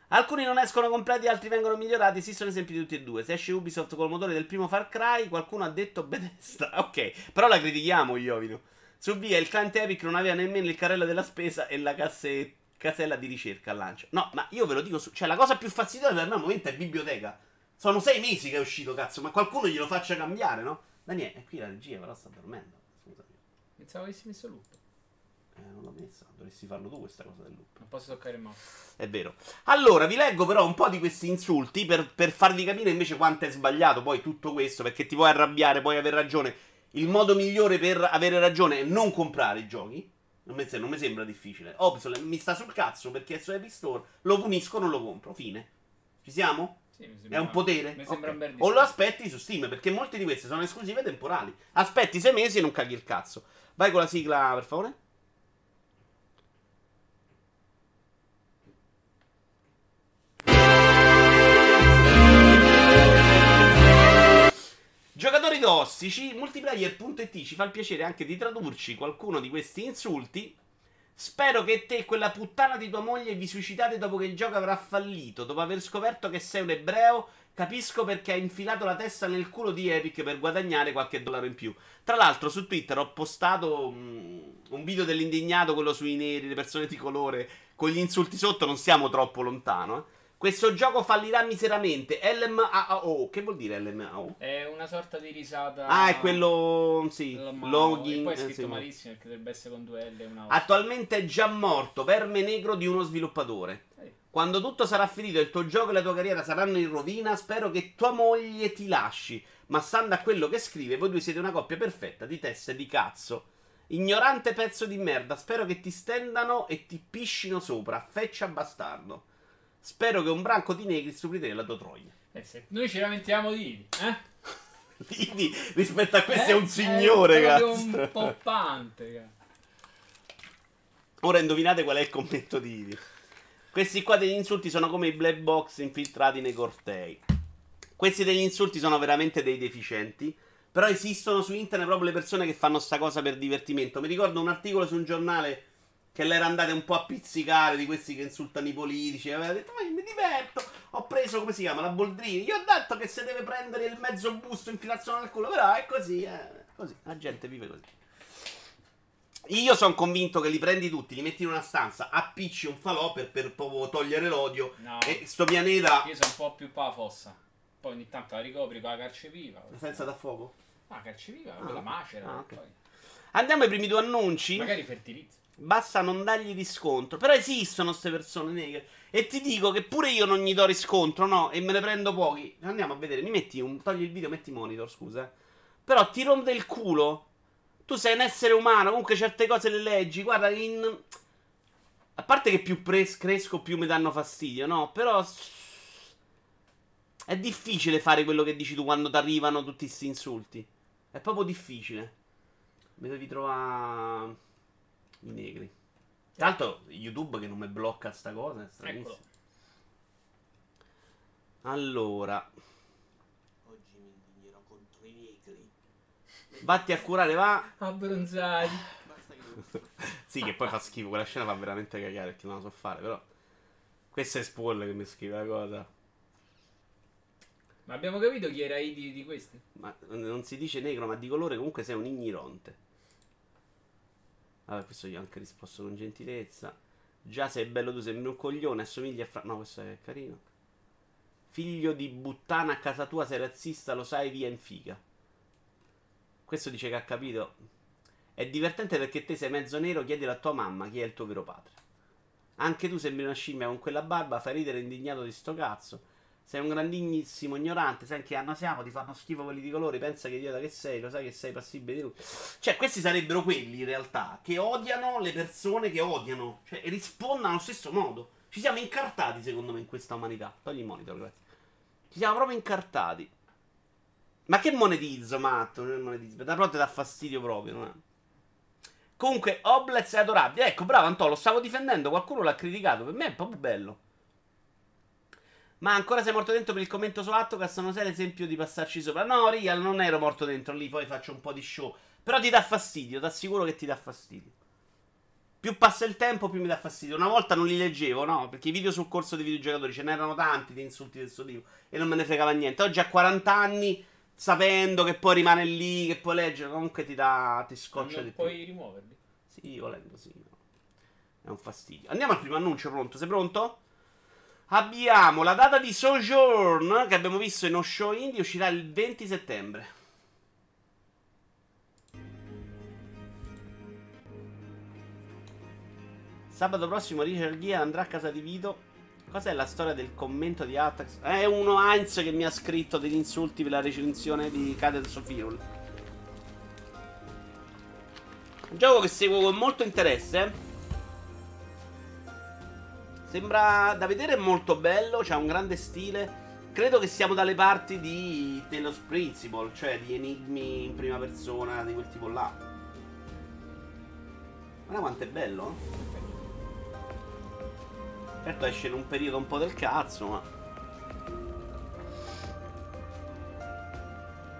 Alcuni non escono completi, altri vengono migliorati. Esistono esempi di tutti e due. Se esce Ubisoft col motore del primo Far Cry, qualcuno ha detto Bethesda. Ok, però la critichiamo, Iovino. Su via il client Epic non aveva nemmeno il carrello della spesa e la casse- casella di ricerca al lancio. No, ma io ve lo dico, su- cioè la cosa più fastidiosa per me al momento è biblioteca. Sono sei mesi che è uscito, cazzo, ma qualcuno glielo faccia cambiare, no? Daniele, qui la regia però sta dormendo. Scusami. Pensavo avessi messo loop. Eh, non l'ho messa, dovresti farlo tu questa cosa del loop. Non posso toccare il mouse. È vero. Allora, vi leggo però un po' di questi insulti per, per farvi capire invece quanto è sbagliato poi tutto questo, perché ti puoi arrabbiare, puoi aver ragione. Il modo migliore per avere ragione è non comprare i giochi. Non mi, non mi sembra difficile. Opsol mi sta sul cazzo perché è su Epic Store. Lo punisco, non lo compro. Fine. Ci siamo? Sì, mi È sembra- un potere? Mi sembra Ok. un bel O lo aspetti su Steam, perché molte di queste sono esclusive temporali. Aspetti sei mesi e non caghi il cazzo. Vai con la sigla, per favore. Giocatori tossici, multiplayer.it ci fa il piacere anche di tradurci qualcuno di questi insulti. Spero che te e quella puttana di tua moglie vi suicidate dopo che il gioco avrà fallito. Dopo aver scoperto che sei un ebreo, capisco perché hai infilato la testa nel culo di Epic per guadagnare qualche dollaro in più. Tra l'altro, su Twitter ho postato mm, un video dell'indignato, quello sui neri, le persone di colore, con gli insulti sotto. Non siamo troppo lontano. eh. Questo gioco fallirà miseramente. LMAO. Che vuol dire LMAO? È una sorta di risata. Ah, è quello. Sì. Lo- Login. E poi è eh, scritto sì. malissimo perché dovrebbe essere con due L e una O. Attualmente è già morto, verme negro di uno sviluppatore. Sì. Quando tutto sarà finito e il tuo gioco e la tua carriera saranno in rovina, spero che tua moglie ti lasci. Ma stando a quello che scrive, voi due siete una coppia perfetta di teste di cazzo. Ignorante pezzo di merda, spero che ti stendano e ti piscino sopra. Feccia bastardo. Spero che un branco di negri stupri la tua troia. Eh, se noi ci lamentiamo di Ivi, eh? Ivi, rispetto a questo Eh? è un signore, è un poppante, cazzo. Ora indovinate qual è il commento di Ivi. Questi qua degli insulti sono come i black box infiltrati nei cortei. Questi degli insulti sono veramente dei deficienti. Però esistono su internet proprio le persone che fanno sta cosa per divertimento. Mi ricordo un articolo su un giornale che l'era andate un po' a pizzicare di questi che insultano i politici. Aveva detto, ma io mi diverto. Ho preso, come si chiama, la Boldrini. Io ho detto che se deve prendere il mezzo busto infilazione nel culo. Però è così, eh. Così, la gente vive così. Io sono convinto che li prendi tutti, li metti in una stanza, appicci un falò per, per proprio togliere l'odio. No. E sto pianeta. Io sono un po' più pa' la fossa. Poi ogni tanto la ricopri con la carcepiva. Senza da fuoco? Ah, carcepiva, Ah. quella macera. Ah, ok. poi. Andiamo ai primi due annunci. Magari fertilizza. Basta non dargli riscontro. Però esistono queste persone negre. E ti dico che pure io non gli do riscontro, no? E me ne prendo pochi. Andiamo a vedere. Mi metti un. Togli il video, metti monitor, scusa. eh. Però ti rompe il culo. Tu sei un essere umano. Comunque certe cose le leggi. Guarda, in. A parte che più pres- cresco, più mi danno fastidio, no? Però. È difficile fare quello che dici tu quando ti arrivano tutti questi insulti. È proprio difficile. Mi devi trovare i negri. Tra l'altro, YouTube che non mi blocca sta cosa è stranissimo. Eccolo. Allora, Oggi mi indignerò contro i negri. vatti a curare, va. Abbronzati. Basta che non Sì, che poi fa schifo. Quella scena fa veramente cagare perché non la so fare. Però, questa è Spawn che mi scrive la cosa. Ma abbiamo capito chi era i di, di questi? Ma non si dice negro, ma di colore comunque sei un ignorante. Vabbè, questo ho anche risposto con gentilezza. Già sei bello tu, sembri un coglione, assomigli a Fra... No, questo è carino. Figlio di buttana a casa tua, sei razzista, lo sai, via in figa. Questo dice che ha capito. È divertente perché te sei mezzo nero, chiedilo a tua mamma chi è il tuo vero padre. Anche tu sembri una scimmia con quella barba, fai ridere indignato di sto cazzo. Sei un grandissimo ignorante, sai in che anno siamo, ti fanno schifo quelli di colore, pensa che idiota che sei, lo sai che sei passibile di tutto. Cioè, questi sarebbero quelli in realtà che odiano le persone che odiano, cioè rispondono allo stesso modo. Ci siamo incartati secondo me in questa umanità. Togli il monitor, grazie. Ci siamo proprio incartati. Ma che monetizzo, matto? Non è monetizzo. Da ti dà fastidio proprio, no? Comunque, Oblets è adorabile. Ecco, bravo Antò, lo stavo difendendo, qualcuno l'ha criticato. Per me è proprio bello. Ma ancora sei morto dentro per il commento su Attocast? Non sei l'esempio di passarci sopra. No, Real, non ero morto dentro lì, poi faccio un po' di show. Però ti dà fastidio, ti assicuro che ti dà fastidio. Più passa il tempo, più mi dà fastidio. Una volta non li leggevo, no? Perché i video sul corso dei videogiocatori ce n'erano tanti di insulti di questo tipo. E non me ne fregava niente. Oggi a 40 anni, sapendo che poi rimane lì, che puoi leggere, comunque ti dà. ti scoccia di più. puoi rimuoverli. Sì, volendo, sì. no. È un fastidio. Andiamo al primo annuncio, pronto? Sei pronto? Abbiamo la data di Sojourn che abbiamo visto in uno show indie, uscirà il 20 settembre. Sabato prossimo Richard Ghia andrà a casa di Vito. Cos'è la storia del commento di Atax? È uno Heinz che mi ha scritto degli insulti per la recensione di Cadence of Hyrule. Un gioco che seguo con molto interesse. Sembra da vedere molto bello, c'ha un grande stile. Credo che siamo dalle parti di Talos Principle, cioè di enigmi in prima persona di quel tipo là. Guarda quanto è bello. eh. Certo esce in un periodo un po' del cazzo, ma...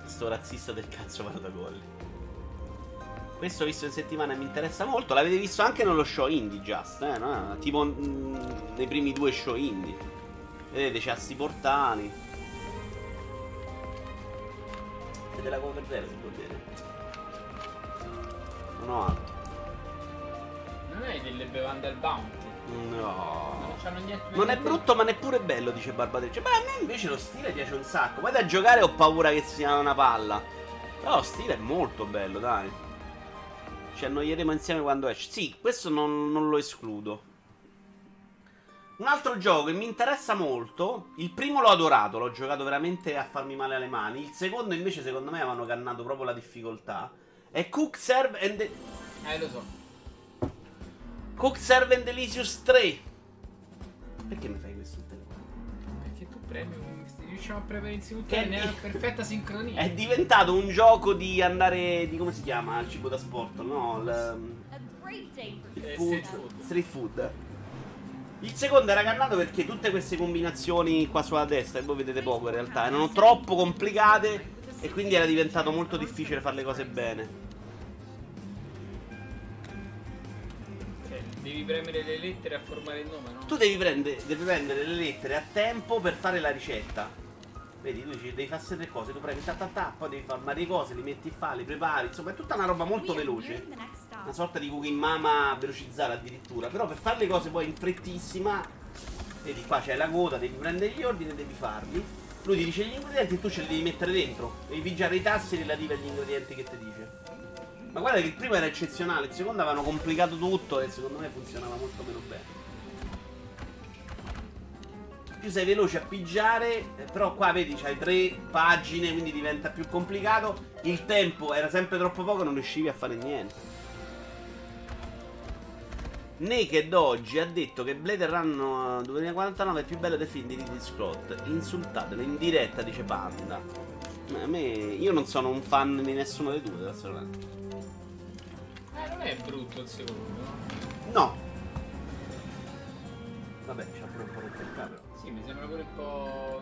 Sto razzista del cazzo vado da gol. Questo visto in settimana mi interessa molto. L'avete visto anche nello show indie, just, eh, no? Tipo mm, nei primi due show indie. Vedete, c'ha sti portali. Siete la cover zero, si può dire. Non ho altro. Non hai delle bevande al bounty. No. Non è brutto ma neppure bello, dice Barbatrice. Beh, a me invece lo stile piace un sacco. Poi da giocare ho paura che sia una palla. Però lo stile è molto bello, dai. Ci annoieremo insieme quando esce. Sì, questo non, non lo escludo. Un altro gioco che mi interessa molto. Il primo l'ho adorato, l'ho giocato veramente a farmi male alle mani. Il secondo, invece, secondo me, avevano cannato proprio la difficoltà. È Cook Serve and. Eh, lo so. Cook Serve and Delicious 3. Perché mi fai questo? il telefono? Perché tu premi, riusciamo a premere in Che simultanea, di- è perfetta sincronia. È diventato un gioco di andare. di come si chiama? Il cibo da sport, no? Il, Eh, food- street food. street food. Il secondo era cannato perché tutte queste combinazioni qua sulla destra, che voi vedete poco in realtà, erano troppo complicate E quindi era diventato molto difficile fare le cose bene. Cioè, devi premere le lettere a formare il nome, no? Tu devi prendere, devi prendere le lettere a tempo per fare la ricetta. Vedi, tu dici, devi fare tre cose, tu premi ta ta ta, poi devi formare le cose, li metti fa, li prepari, insomma è tutta una roba molto veloce. Una sorta di cooking mama velocizzata addirittura. Però per fare le cose poi in frettissima, vedi qua c'è la coda, devi prendere gli ordini e devi farli. Lui ti dice gli ingredienti e tu ce li devi mettere dentro. Devi pigiare i tassi relativi agli ingredienti che ti dice. Ma guarda che il primo era eccezionale, il secondo avevano complicato tutto e secondo me funzionava molto meno bene. Più sei veloce a pigiare, eh, però qua vedi c'hai tre pagine, quindi diventa più complicato. Il tempo era sempre troppo poco, non riuscivi a fare niente. Naked oggi ha detto che Blade Run 2049 è più bello dei film di Ridley Scott. Insultatelo in diretta, dice Panda. Ma A me, io non sono un fan di nessuno dei due, assolutamente. Eh, non è brutto il secondo. No. Vabbè, c'ha sembra pure un po'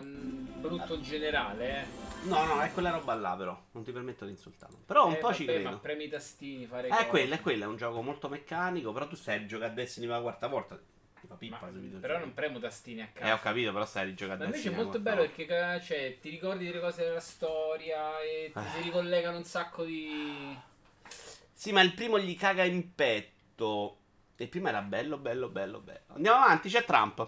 brutto in generale, eh. No, no, è quella roba là però. Non ti permetto di insultarlo. Però un Eh, po' ci vabbè, credo. Ma premi i tastini, fare Eh, cose. è quello, è quello, è un gioco molto meccanico, però tu stai a giocare a Destiny per la quarta volta. Ti fa pippa videogiochi. però non premo tastini a caso. Eh, ho capito, però stai a giocare Ma a invece Destiny. è molto bello perché cioè, ti ricordi delle cose della storia e ti Eh. si ricollegano un sacco di. Sì, ma il primo gli caga in petto. Il primo era bello, bello, bello, bello. Andiamo avanti, c'è Trump.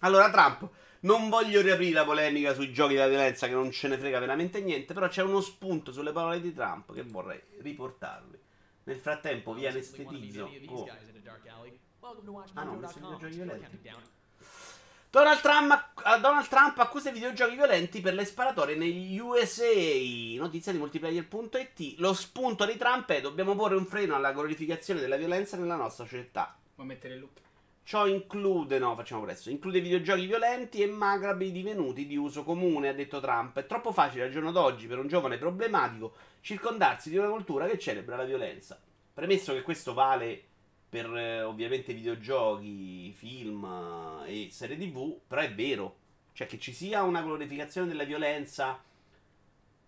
Allora, Trump, non voglio riaprire la polemica sui giochi della violenza, che non ce ne frega veramente niente, però c'è uno spunto sulle parole di Trump che vorrei riportarvi. Nel frattempo vi anestetizzo. Oh. Ah no, messo i videogiochi violenti. Donald Trump, eh, Donald Trump accusa i videogiochi violenti per le sparatorie negli USA. Notizia di multiplayer.it. Lo spunto di Trump è dobbiamo porre un freno alla glorificazione della violenza nella nostra società. Vuoi mettere il loop? Ciò include, no, facciamo presto, include videogiochi violenti e macabri divenuti di uso comune, ha detto Trump. È troppo facile al giorno d'oggi per un giovane problematico circondarsi di una cultura che celebra la violenza. Premesso che questo vale per eh, ovviamente videogiochi, film eh, e serie tv, però è vero. Cioè che ci sia una glorificazione della violenza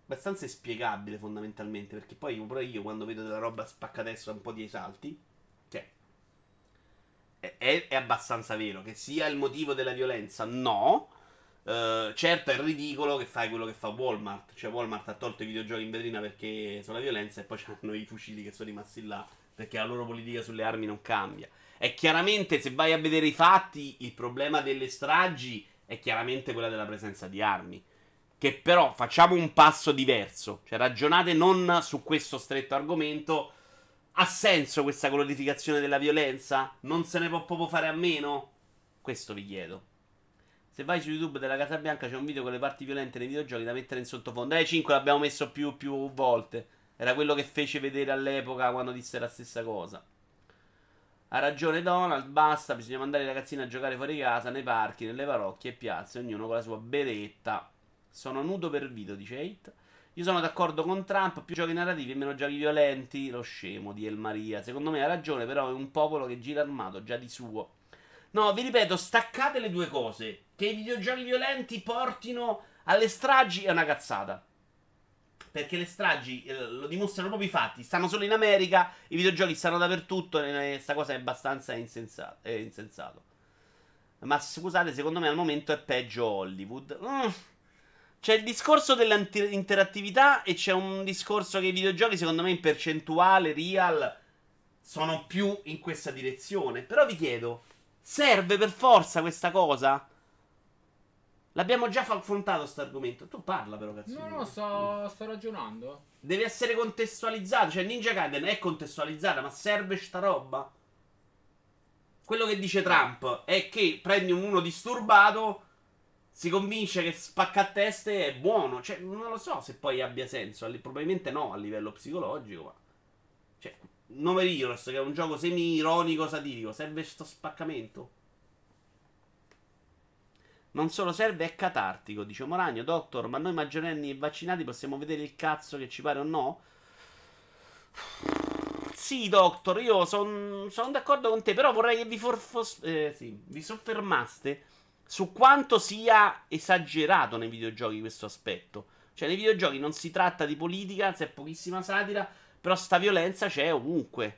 abbastanza inspiegabile fondamentalmente, perché poi pure io quando vedo della roba spaccatessa un po' di esalti, è, è- abbastanza vero che sia il motivo della violenza, no. Eh, certo è ridicolo che fai quello che fa Walmart. Cioè, Walmart ha tolto i videogiochi in vetrina perché sono la violenza e poi hanno i fucili che sono rimasti là perché la loro politica sulle armi non cambia. E chiaramente, se vai a vedere i fatti, il problema delle stragi è chiaramente quella della presenza di armi. Che però facciamo un passo diverso. Cioè, ragionate non su questo stretto argomento. Ha senso questa glorificazione della violenza? Non se ne può proprio fare a meno? Questo vi chiedo. Se vai su YouTube della Casa Bianca c'è un video con le parti violente nei videogiochi da mettere in sottofondo. Eh, 5 l'abbiamo messo più, più volte. Era quello che fece vedere all'epoca quando disse la stessa cosa. Ha ragione Donald, basta, bisogna mandare i ragazzini a giocare fuori casa, nei parchi, nelle parrocchie e piazze, ognuno con la sua beretta. Sono nudo per video, dice Hate. Io sono d'accordo con Trump, più giochi narrativi e meno giochi violenti. Lo scemo di El Maria. Secondo me ha ragione, però è un popolo che gira armato già di suo. No, vi ripeto, staccate le due cose. Che i videogiochi violenti portino alle stragi è una cazzata. Perché le stragi eh, lo dimostrano proprio i fatti. Stanno solo in America, i videogiochi stanno dappertutto. E questa cosa è abbastanza insensato. Ma scusate, secondo me al momento è peggio Hollywood. Mm. C'è il discorso dell'interattività e c'è un discorso che i videogiochi, secondo me, in percentuale, real, sono più in questa direzione. Però vi chiedo, serve per forza questa cosa? L'abbiamo già affrontato questo argomento. Tu parla però, cazzo. No, no, sto, sto ragionando. Deve essere contestualizzato. Cioè, Ninja Gaiden è contestualizzata, ma serve sta roba? Quello che dice Trump è che prendi uno disturbato, si convince che spacca a teste è buono. Cioè, non lo so se poi abbia senso. Probabilmente no a livello psicologico, ma. Cioè, Nove Heroes, che è un gioco semi-ironico, satirico, serve sto spaccamento? Non solo serve, è catartico, dice Moragno. Doctor, ma noi maggiorenni e vaccinati possiamo vedere il cazzo che ci pare o no? Sì, Doctor, io sono d'accordo con te, però vorrei che vi, forfos- eh, sì, vi soffermaste su quanto sia esagerato nei videogiochi questo aspetto. Cioè, nei videogiochi non si tratta di politica, c'è pochissima satira, però sta violenza c'è ovunque.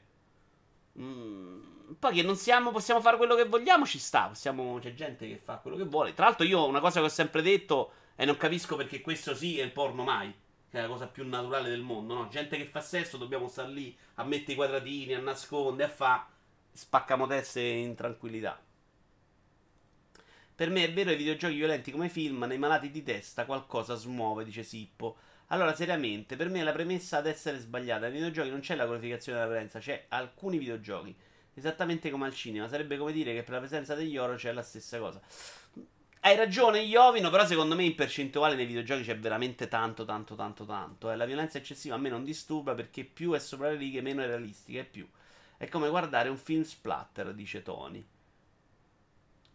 Mm, poi che non siamo, possiamo fare quello che vogliamo, ci sta. Possiamo, c'è gente che fa quello che vuole. Tra l'altro, io una cosa che ho sempre detto e non capisco perché questo sì e il porno mai. Che è la cosa più naturale del mondo, no? Gente che fa sesso, dobbiamo stare lì a mettere i quadratini, a nascondere, a fa. Spaccamo teste in tranquillità. Per me è vero, i videogiochi violenti come film, nei malati di testa qualcosa smuove, dice Sippo. Allora, seriamente, per me la premessa ad essere sbagliata. Nei videogiochi non c'è la glorificazione della violenza, c'è alcuni videogiochi. Esattamente come al cinema. Sarebbe come dire che per la presenza degli oro c'è la stessa cosa. Hai ragione, Iovino, però secondo me in percentuale nei videogiochi c'è veramente tanto, tanto, tanto, tanto. Eh. La violenza eccessiva a me non disturba perché più è sopra le righe, meno è realistica e più. È come guardare un film splatter, dice Tony.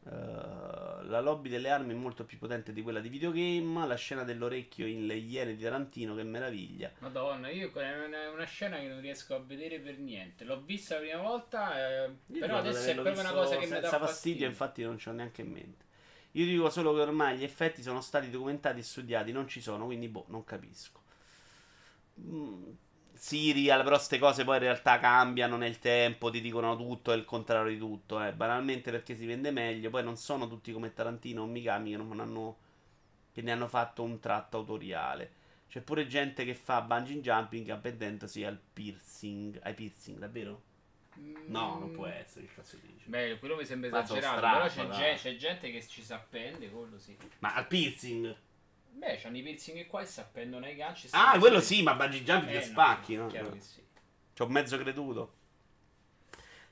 Uh, la lobby delle armi è molto più potente di quella di videogame. La scena dell'orecchio in Le Iene di Tarantino, che meraviglia. Madonna, io è una, una, scena che non riesco a vedere per niente. L'ho vista la prima volta, eh, però adesso è proprio una cosa che mi dà fastidio. fastidio. Infatti, non ce l'ho neanche in mente. Io dico solo che ormai gli effetti sono stati documentati e studiati, non ci sono, quindi boh, non capisco. Mm, Serial, però queste cose poi in realtà cambiano nel tempo, ti dicono tutto e il contrario di tutto, eh. banalmente perché si vende meglio, poi non sono tutti come Tarantino o Mikami che non hanno che ne hanno fatto un tratto autoriale. C'è pure gente che fa bungee jumping appendendosi al piercing, ai piercing, davvero? No, non può essere, che cazzo dici? Beh, quello mi sembra esagerato, però c'è, ge- c'è, gente che ci si appende, quello sì. Ma al piercing? Beh, c'hanno i piercing qua e si appendono ai ganci. Ah, quello sì, ma bungee jumping eh, spacchi, no? Chiaro che sì. Ci ho mezzo creduto.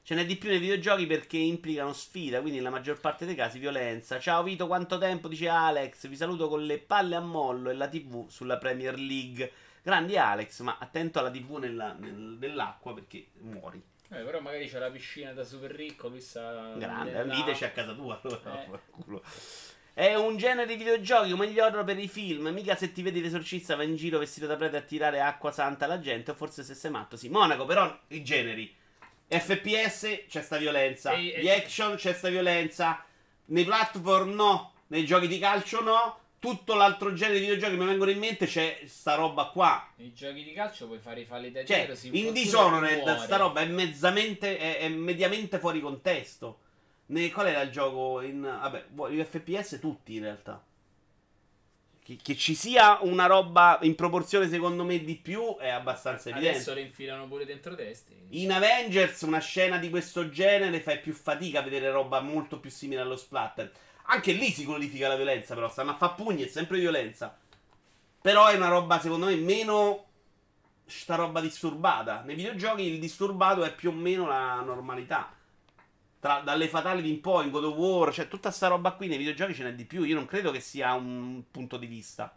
Ce n'è di più nei videogiochi perché implicano sfida, quindi nella maggior parte dei casi violenza. Ciao Vito, quanto tempo? Dice Alex. Vi saluto con le palle a mollo e la TV sulla Premier League. Grandi Alex, ma attento alla TV nella, nel, nell'acqua perché muori. Eh, però magari c'è la piscina da super ricco, questa... Grande, lì a casa tua. Allora, eh. È un genere di videogiochi come gli horror per i film. Mica se ti vedi l'esorcista va in giro vestito da prete a tirare acqua santa alla gente. O forse se sei matto, sì. Monaco, però i generi. FPS c'è sta violenza. E, Gli action c'è sta violenza. Nei platform no. Nei giochi di calcio no. Tutto l'altro genere di videogiochi che mi vengono in mente c'è sta roba qua. Nei giochi di calcio puoi fare i falli da cioè, giro. In Dishonored sta roba è mezzamente. È, è mediamente fuori contesto. Ne, qual era il gioco in... Vabbè, gli FPS tutti in realtà. Che, che, ci sia una roba in proporzione secondo me di più è abbastanza evidente. Adesso le infilano pure dentro testi. In Avengers una scena di questo genere fai più fatica a vedere roba molto più simile allo splatter. Anche lì si glorifica la violenza però, stanno a fa pugni, è sempre violenza. Però è una roba secondo me meno sta roba disturbata. Nei videogiochi il disturbato è più o meno la normalità tra, dalle fatali in poi, in God of War, cioè tutta sta roba qui nei videogiochi ce n'è di più. Io non credo che sia un punto di vista.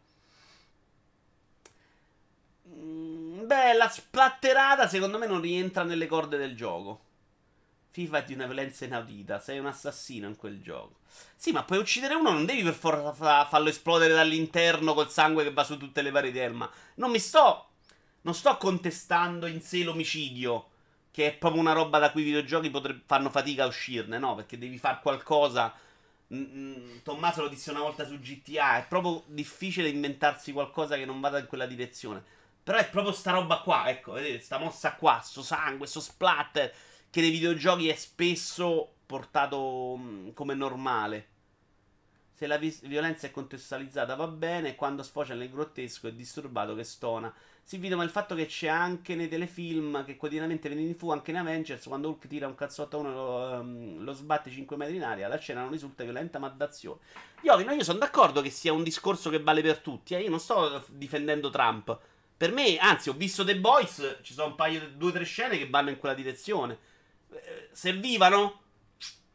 Mm, beh, la splatterata secondo me non rientra nelle corde del gioco. FIFA è di una violenza inaudita, sei un assassino in quel gioco. Sì, ma puoi uccidere uno, non devi per forza farlo esplodere dall'interno col sangue che va su tutte le varie terma. Non mi sto. Non sto contestando in sé l'omicidio che è proprio una roba da cui i videogiochi potre- fanno fatica a uscirne, no? Perché devi fare qualcosa. Mm, Tommaso lo disse una volta su GTA, è proprio difficile inventarsi qualcosa che non vada in quella direzione. Però è proprio sta roba qua, ecco, vedete, sta mossa qua, sto sangue, sto splatter, che nei videogiochi è spesso portato mm, come normale. Se la vi- violenza è contestualizzata va bene, quando sfocia nel grottesco è disturbato che stona. Sì, Vito, ma il fatto che c'è anche nei telefilm che quotidianamente vengono in fu, anche in Avengers, quando Hulk tira un cazzotto a uno lo, um, lo, sbatte 5 metri in aria, la scena non risulta violenta ma d'azione. Iovino, io sono d'accordo che sia un discorso che vale per tutti, eh? io non sto difendendo Trump. Per me, anzi, ho visto The Boys, ci sono un paio, due o tre scene che vanno in quella direzione. Eh, servivano?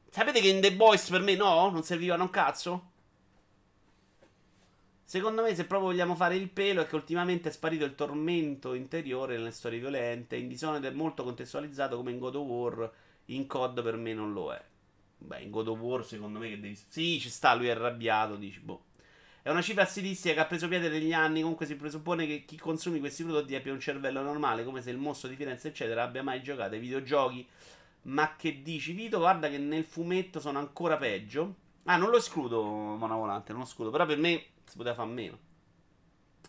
Sapete che in The Boys per me no? Non servivano un cazzo? Secondo me, se proprio vogliamo fare il pelo, è che ultimamente è sparito il tormento interiore nelle storie violente. In Dishonored è molto contestualizzato come in God of War. In COD per me non lo è. Beh, in God of War, secondo me, che devi. Sì, ci sta, lui è arrabbiato. Dici, boh. È una cifra stilistica che ha preso piede negli anni. Comunque si presuppone che chi consumi questi prodotti abbia un cervello normale, come se il mostro di Firenze, eccetera, abbia mai giocato ai videogiochi. Ma che dici, Vito? Guarda che nel fumetto sono ancora peggio. Ah, non lo escludo, Mona Volante, non lo escludo. Però per me si poteva fare meno.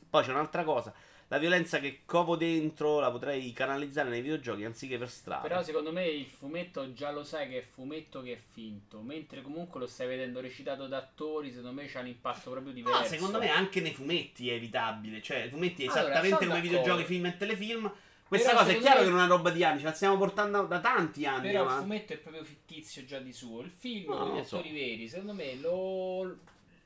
Poi c'è un'altra cosa. La violenza che covo dentro la potrei canalizzare nei videogiochi anziché per strada. Però secondo me il fumetto già lo sai che è fumetto che è finto, mentre comunque lo stai vedendo recitato da attori, secondo me c'ha un impatto proprio diverso. No, secondo me anche nei fumetti è evitabile. Cioè, i fumetti Allora, esattamente sono come i d'accordo. videogiochi, film e telefilm. Questa Però cosa è chiaro me- che non è una roba di anni, ce la stiamo portando da tanti anni. Però il avanti. fumetto è proprio fittizio già di suo. Il film No, gli lo so. attori veri, secondo me lo,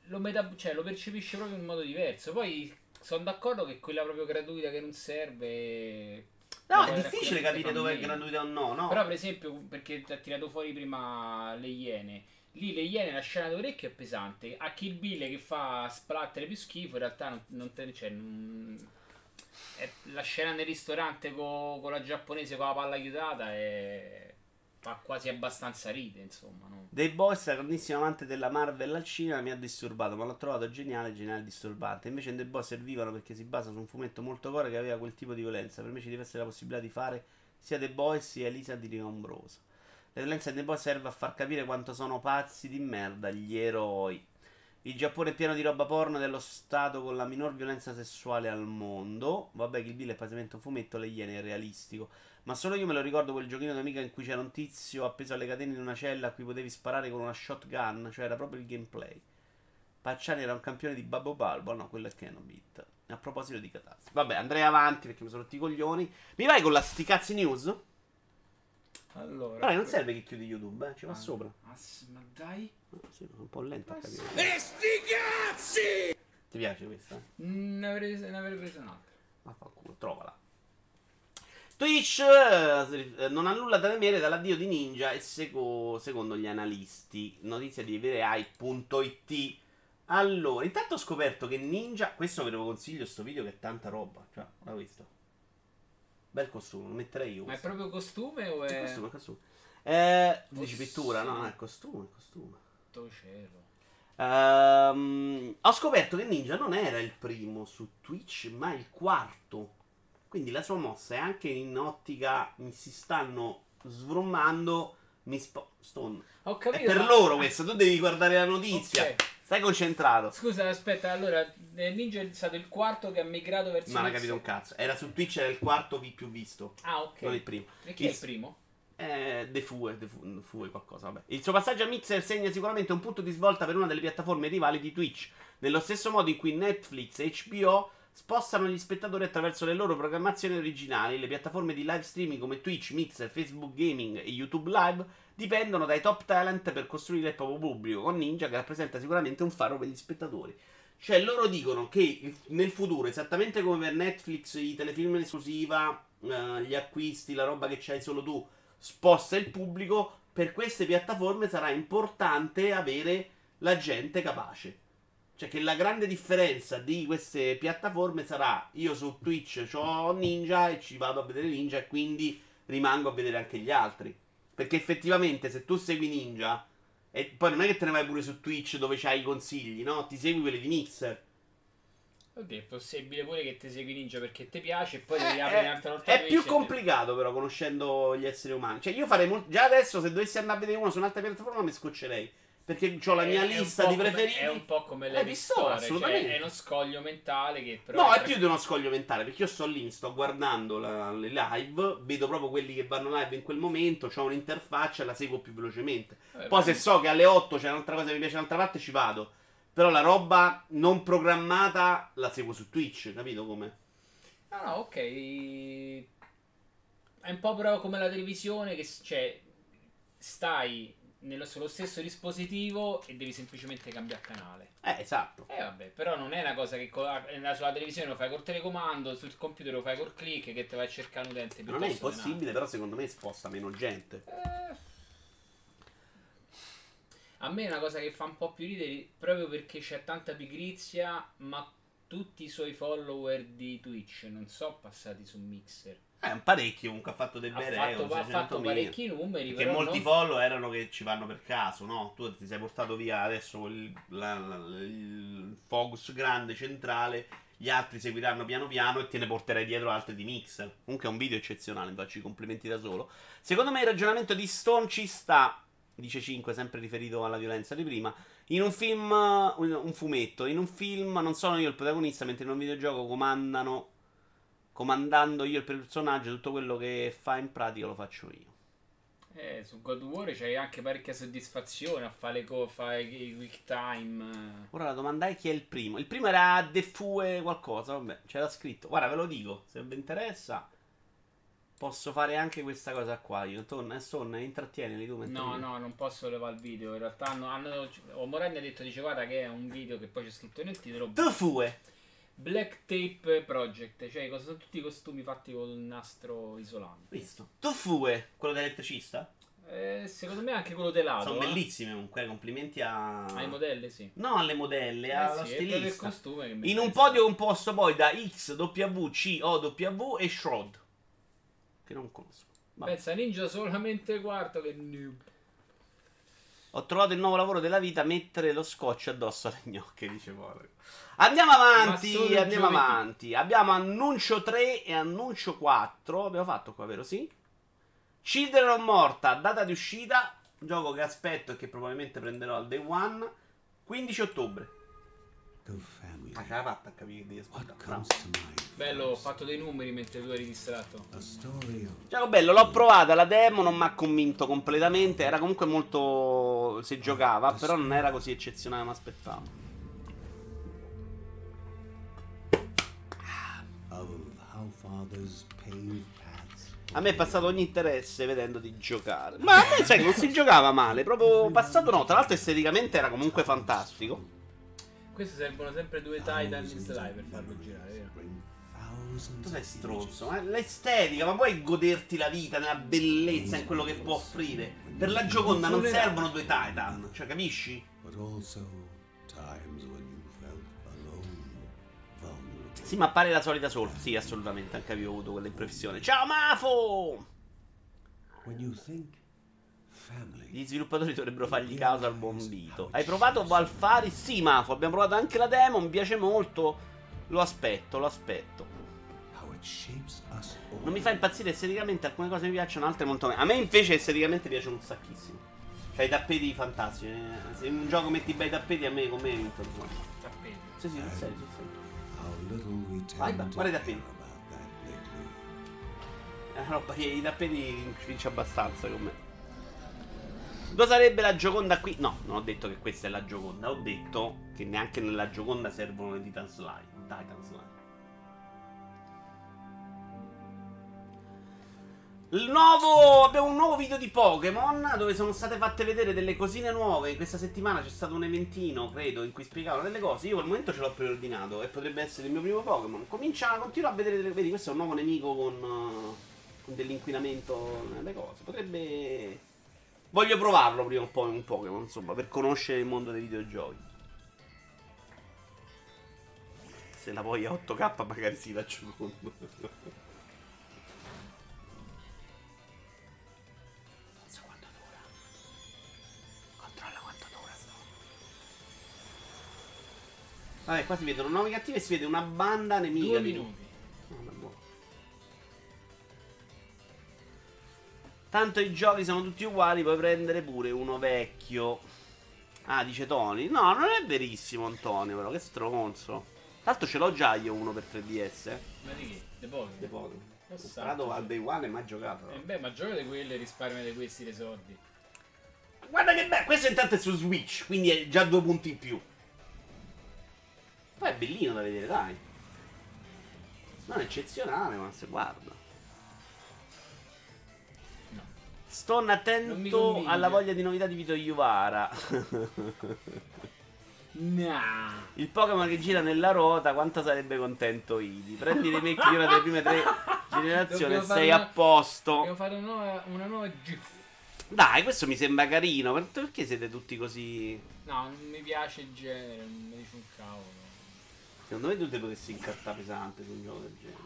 lo, meta- cioè, lo percepisce proprio in modo diverso. Poi sono d'accordo che quella proprio gratuita che non serve. No, è difficile capire dove è gratuita o no, no? Però, per esempio, perché ti ha tirato fuori prima le iene. Lì le iene, la scena d'orecchio è pesante. A Kill Bill che fa splatter più schifo, in realtà non, non te, cioè, non- la scena nel ristorante co- con la giapponese con la palla chiudata è... fa quasi abbastanza ride, insomma. No? Dei Boys, la grandissima amante della Marvel al cinema, mi ha disturbato, ma l'ho trovato geniale, geniale disturbante. Invece in The Boys servivano perché si basa su un fumetto molto core che aveva quel tipo di violenza. Per me ci deve essere la possibilità di fare sia The Boys sia Elisa di Rigombroso. La violenza in The Boys serve a far capire quanto sono pazzi di merda gli eroi. Il Giappone è pieno di roba porno dello stato con la minor violenza sessuale al mondo. Vabbè, Kill Bill è praticamente un fumetto, le Iene è realistico. Ma solo io me lo ricordo quel giochino d'amica in cui c'era un tizio appeso alle catene in una cella a cui potevi sparare con una shotgun, cioè era proprio il gameplay. Pacciani era un campione di Babbo Balbo, no, quello è Kenobit. A proposito di catastrofi. Vabbè, andrei avanti perché mi sono rotti i coglioni. Mi vai con la sti cazzi news? Allora, Guarda, non serve che chiudi YouTube, eh, ci va sopra. Ah, ma dai, No, sì, sono un po' lento a Ma capire. sì. Ti piace questa? eh? Ne avrei, ne avrei preso un'altra. Vaffanculo, trovala. Twitch eh, non ha nulla da temere dall'addio di Ninja e seco- secondo gli analisti. Notizia di everai.it. Allora, intanto ho scoperto che Ninja. Questo ve lo consiglio, sto video che è tanta roba. Cioè, guarda questo. Bel costume, lo metterei io. Ma è proprio costume o È è... costume, è costume. Eh, dici pittura? No, no, è costume, è costume. Santo cielo. Ehm, ho scoperto che Ninja non era il primo su Twitch, ma il quarto. Quindi la sua mossa è anche in ottica. Mi si stanno sbrummando. Mi spo- stone. Ho È capito. per ma- loro questo. Tu devi guardare la notizia. Ok. Stai concentrato. Scusa, aspetta, allora eh, Ninja è stato il quarto che ha migrato verso Non hai Mixer. capito un cazzo. Era su Twitch, era il quarto vi- più visto. Ah, ok. Non il primo. E chi è Il- il primo? Eh, De Fue, Fu- De Fue qualcosa, vabbè. Il suo passaggio a Mixer segna sicuramente un punto di svolta per una delle piattaforme rivali di Twitch. Nello stesso modo in cui Netflix e HBO spostano gli spettatori attraverso le loro programmazioni originali, le piattaforme di live streaming come Twitch, Mixer, Facebook Gaming e YouTube Live dipendono dai top talent per costruire il proprio pubblico, con Ninja che rappresenta sicuramente un faro per gli spettatori. Cioè, loro dicono che nel futuro, esattamente come per Netflix, i telefilm in esclusiva, eh, gli acquisti, la roba che c'hai solo tu, sposta il pubblico, per queste piattaforme sarà importante avere la gente capace. Cioè che la grande differenza di queste piattaforme sarà io su Twitch ho Ninja e ci vado a vedere Ninja e quindi rimango a vedere anche gli altri. Perché effettivamente se tu segui Ninja e poi non è che te ne vai pure su Twitch dove c'hai i consigli, no? Ti segui quelli di Mixer. Oddio, è possibile pure che ti segui Ninja perché ti piace e poi Eh, devi aprire un'altra volta è più complicato però conoscendo gli esseri umani. Cioè io farei molto... Già adesso se dovessi andare a vedere uno su un'altra piattaforma mi scoccerei. Perché ho la mia È- lista di come- preferiti. È un po' come Eh, l'Epic visto, Store, assolutamente. cioè è uno scoglio mentale che però... No, è più di uno scoglio mentale, perché io sto lì, mi sto guardando la- le live, vedo proprio quelli che vanno live in quel momento, ho un'interfaccia e la seguo più velocemente. Vabbè, Poi se so che alle 8 c'è un'altra cosa che mi piace un'altra parte, ci vado. Però la roba non programmata la seguo su Twitch, capito come? No, no, ok. È un po' però come la televisione che cioè, stai nello, sullo stesso dispositivo e devi semplicemente cambiare canale. Eh, esatto. Eh vabbè, però non è una cosa che co- eh, sulla televisione lo fai col telecomando, sul computer lo fai col click che ti vai a cercare un utente Non è impossibile, però secondo me sposta meno gente. Eh. A me è una cosa che fa un po' più ridere proprio perché c'è tanta pigrizia, ma tutti i suoi follower di Twitch non sono passati su Mixer. Eh, un parecchio comunque ha fatto dei Ha bei fatto, record, ha fatto 600.000. parecchi numeri, Perché molti non- follow erano che ci vanno per caso, no? Tu ti sei portato via adesso il, la- la- il focus grande, centrale, gli altri seguiranno piano piano e te ne porterai dietro altri di Mixer. Comunque è un video eccezionale, mi faccio i complimenti da solo. Secondo me il ragionamento di Stone ci sta, dice 5, sempre riferito alla violenza di prima. In un film, un un fumetto, in un film non sono io il protagonista, mentre in un videogioco comandano, comandando io il personaggio, tutto quello che fa in pratica lo faccio io. Eh, su God of War c'hai anche parecchia soddisfazione a fare le cose, fare i quick time. Ora la domanda è chi è il primo. Il primo era Defue qualcosa, vabbè, c'era scritto. Guarda, ve lo dico, se vi interessa posso fare anche questa cosa qua. Io torna, torna, intrattienili tu No, io- no, non posso levare il video. In realtà hanno, hanno, o Morandi ha detto, dice guarda che è un video che poi c'è scritto nel titolo. Defue. Black Tape Project, cioè cosa sono tutti i costumi fatti col nastro isolante. Visto. Defue, quello dell'elettricista? Eh, secondo me anche quello telato. Sono eh. bellissime comunque, complimenti a... Ai modelli, sì. No, alle modelle, Eh alla sì, il stilista. costume che mi In un podio composto poi da X, W, C, O, W e Shroud. Che non conosco. Vabbè. Pensa Ninja solamente quarto che noob. Ho trovato il nuovo lavoro della vita, mettere lo scotch addosso alle gnocche, dice Porco. Andiamo avanti, Ma andiamo giovedì. avanti. Abbiamo annuncio 3 e annuncio 4. Abbiamo fatto qua, vero? Sì. Children of Morta, data di uscita. Gioco che aspetto e che probabilmente prenderò al day one. 15 ottobre. Ah, a capire che devi? Bello, ho fatto dei numeri mentre tu eri distratto. Gioco bello, l'ho provata la demo, non mi ha convinto completamente. Era comunque molto. si giocava, però non era così eccezionale, mi aspettavo. A me è passato ogni interesse vedendo di giocare. Ma a me sai che non si giocava male, proprio passato no. Tra l'altro esteticamente era comunque fantastico. Questi servono sempre due Titan in slide per farlo girare, vero? Tu sei stronzo, ma l'estetica, ma puoi goderti la vita nella bellezza in quello che può offrire. Per la Gioconda non servono due Titan, cioè capisci? Sì, ma pare la solita Soul. Sì, assolutamente, anche io ho avuto quell'impressione. Ciao Mafo! When you think Gli sviluppatori dovrebbero fargli caso al buon Vito. Hai provato Valfari? Sì, Mafo, abbiamo provato anche la demo, mi piace molto. Lo aspetto, lo aspetto. Non mi fa impazzire esteticamente, alcune cose mi piacciono, altre molto meno. A me invece esteticamente piacciono un sacchissimo. Cioè i tappeti fantastici. eh. Se in un gioco metti bei tappeti a me con me hai vinto. Tappeti. Sì, sì, sul serio, sul serio. Guarda i tappeti. È una roba che i tappeti vince abbastanza con me. Dove sarebbe la Gioconda qui? No, non ho detto che questa è la Gioconda. Ho detto che neanche nella Gioconda servono le Titan Slide. Titan Slide. Il nuovo. Abbiamo un nuovo video di Pokémon dove sono state fatte vedere delle cosine nuove. Questa settimana c'è stato un eventino, credo, in cui spiegavano delle cose. Io al momento ce l'ho preordinato e potrebbe essere il mio primo Pokémon. Comincia, continua a vedere delle. Vedi, questo è un nuovo nemico con. eh, con dell'inquinamento nelle cose. Potrebbe. Voglio provarlo prima o poi un Pokémon, insomma, per conoscere il mondo dei videogiochi. Se la a 8K magari si quanto dura. Controlla quanto dura sto. Vabbè, qua si vedono nuovi cattivi e si vede una banda nemica Due di minuti. Tanto i giochi sono tutti uguali, puoi prendere pure uno vecchio. Ah, dice Tony. No, non è verissimo, Antonio, però, che stronzo. L'altro ce l'ho già io uno per 3DS. Eh. Ma di che? De Pokémon? De Pokémon. Ho comprato al day one e mai giocato. Eh beh, ma gioca di quelle e risparmia di questi dei soldi. Guarda che bello, questo intanto è su Switch, quindi è già due punti in più. Poi è bellino da vedere, dai. Non è eccezionale, ma se guarda. Sto attento alla voglia di novità di Vito Iuvara. Nah. Il Pokémon che gira nella ruota, quanto sarebbe contento Idi? Prendi i remake di una delle prime tre generazioni e sei una- a posto. Dobbiamo fare una nuova, una nuova GIF. Dai, questo mi sembra carino. per- Perché siete tutti così... No, non mi piace il genere, non mi dice un cavolo. Secondo me tu te potessi incartare pesante su un gioco del genere.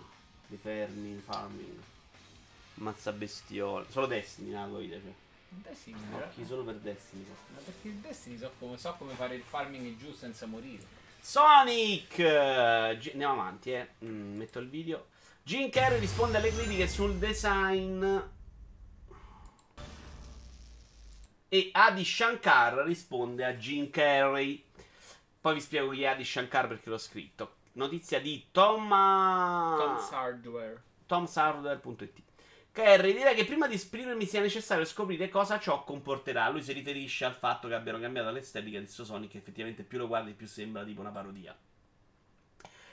Di fermi, farming. Mazza bestiole. Solo Destiny tua vita, cioè. Destiny, Occhi solo per Destiny. ma perché il Destiny so come, so come fare il farming giù senza morire. Sonic! Eh, G- andiamo avanti, eh. Mm, metto il video. Jim Carrey risponde alle critiche sul design E Adi Shankar risponde a Jim Carrey. Poi vi spiego chi è Adi Shankar perché l'ho scritto. Notizia di Tom... Tom's Hardware. tomsardware.it Carrey direi che prima di esprimermi sia necessario scoprire cosa ciò comporterà. Lui si riferisce al fatto che abbiano cambiato l'estetica di sto Sonic, che effettivamente più lo guardi più sembra tipo una parodia.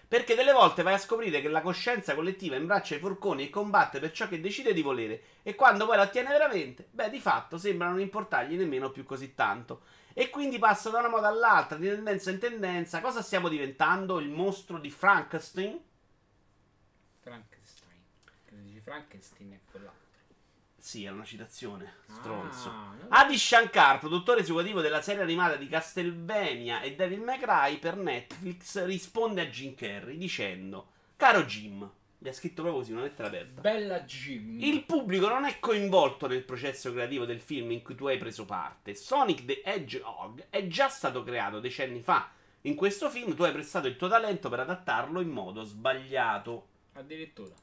Perché delle volte vai a scoprire che la coscienza collettiva imbraccia i forconi e combatte per ciò che decide di volere, e quando poi la ottiene veramente, beh, di fatto sembra non importargli nemmeno più così tanto. E quindi passa da una moda all'altra, di tendenza in tendenza. Cosa stiamo diventando? Il mostro di Frankenstein? Frankenstein. Frankenstein è quell'altro. Sì, era una citazione. Stronzo. Ah, no. Adi Shankar, produttore esecutivo della serie animata di Castlevania e May Cry per Netflix, risponde a Jim Carrey dicendo: Caro Jim, gli ha scritto proprio così, una lettera aperta. Bella Jim. Il pubblico non è coinvolto nel processo creativo del film in cui tu hai preso parte. Sonic the Hedgehog è già stato creato decenni fa. In questo film tu hai prestato il tuo talento per adattarlo in modo sbagliato. Addirittura.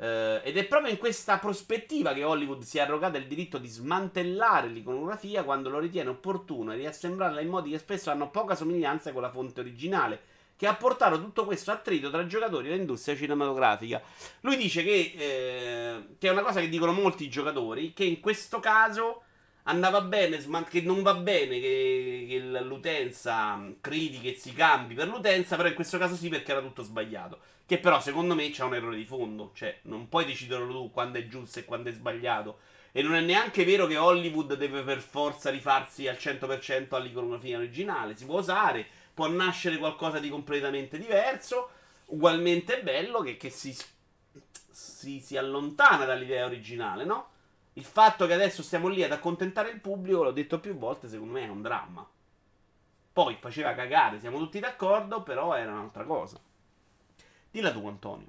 Eh, ed è proprio in questa prospettiva che Hollywood si è arrogata il diritto di smantellare l'iconografia quando lo ritiene opportuno e riassemblarla in modi che spesso hanno poca somiglianza con la fonte originale, che ha portato tutto questo attrito tra giocatori e l'industria cinematografica. Lui dice che, eh, che è una cosa che dicono molti giocatori, che in questo caso andava bene, che non va bene che, che l'utenza mh, critichi e si cambi per l'utenza, però in questo caso sì perché era tutto sbagliato. Che però secondo me c'è un errore di fondo, cioè non puoi decidere tu quando è giusto e quando è sbagliato. E non è neanche vero che Hollywood deve per forza rifarsi al 100% all'iconografia originale, si può usare, può nascere qualcosa di completamente diverso, ugualmente bello che, che si, si, si allontana dall'idea originale, no? Il fatto che adesso stiamo lì ad accontentare il pubblico, l'ho detto più volte, secondo me è un dramma. Poi faceva cagare, siamo tutti d'accordo, però era un'altra cosa. Dilla tu, Antonio.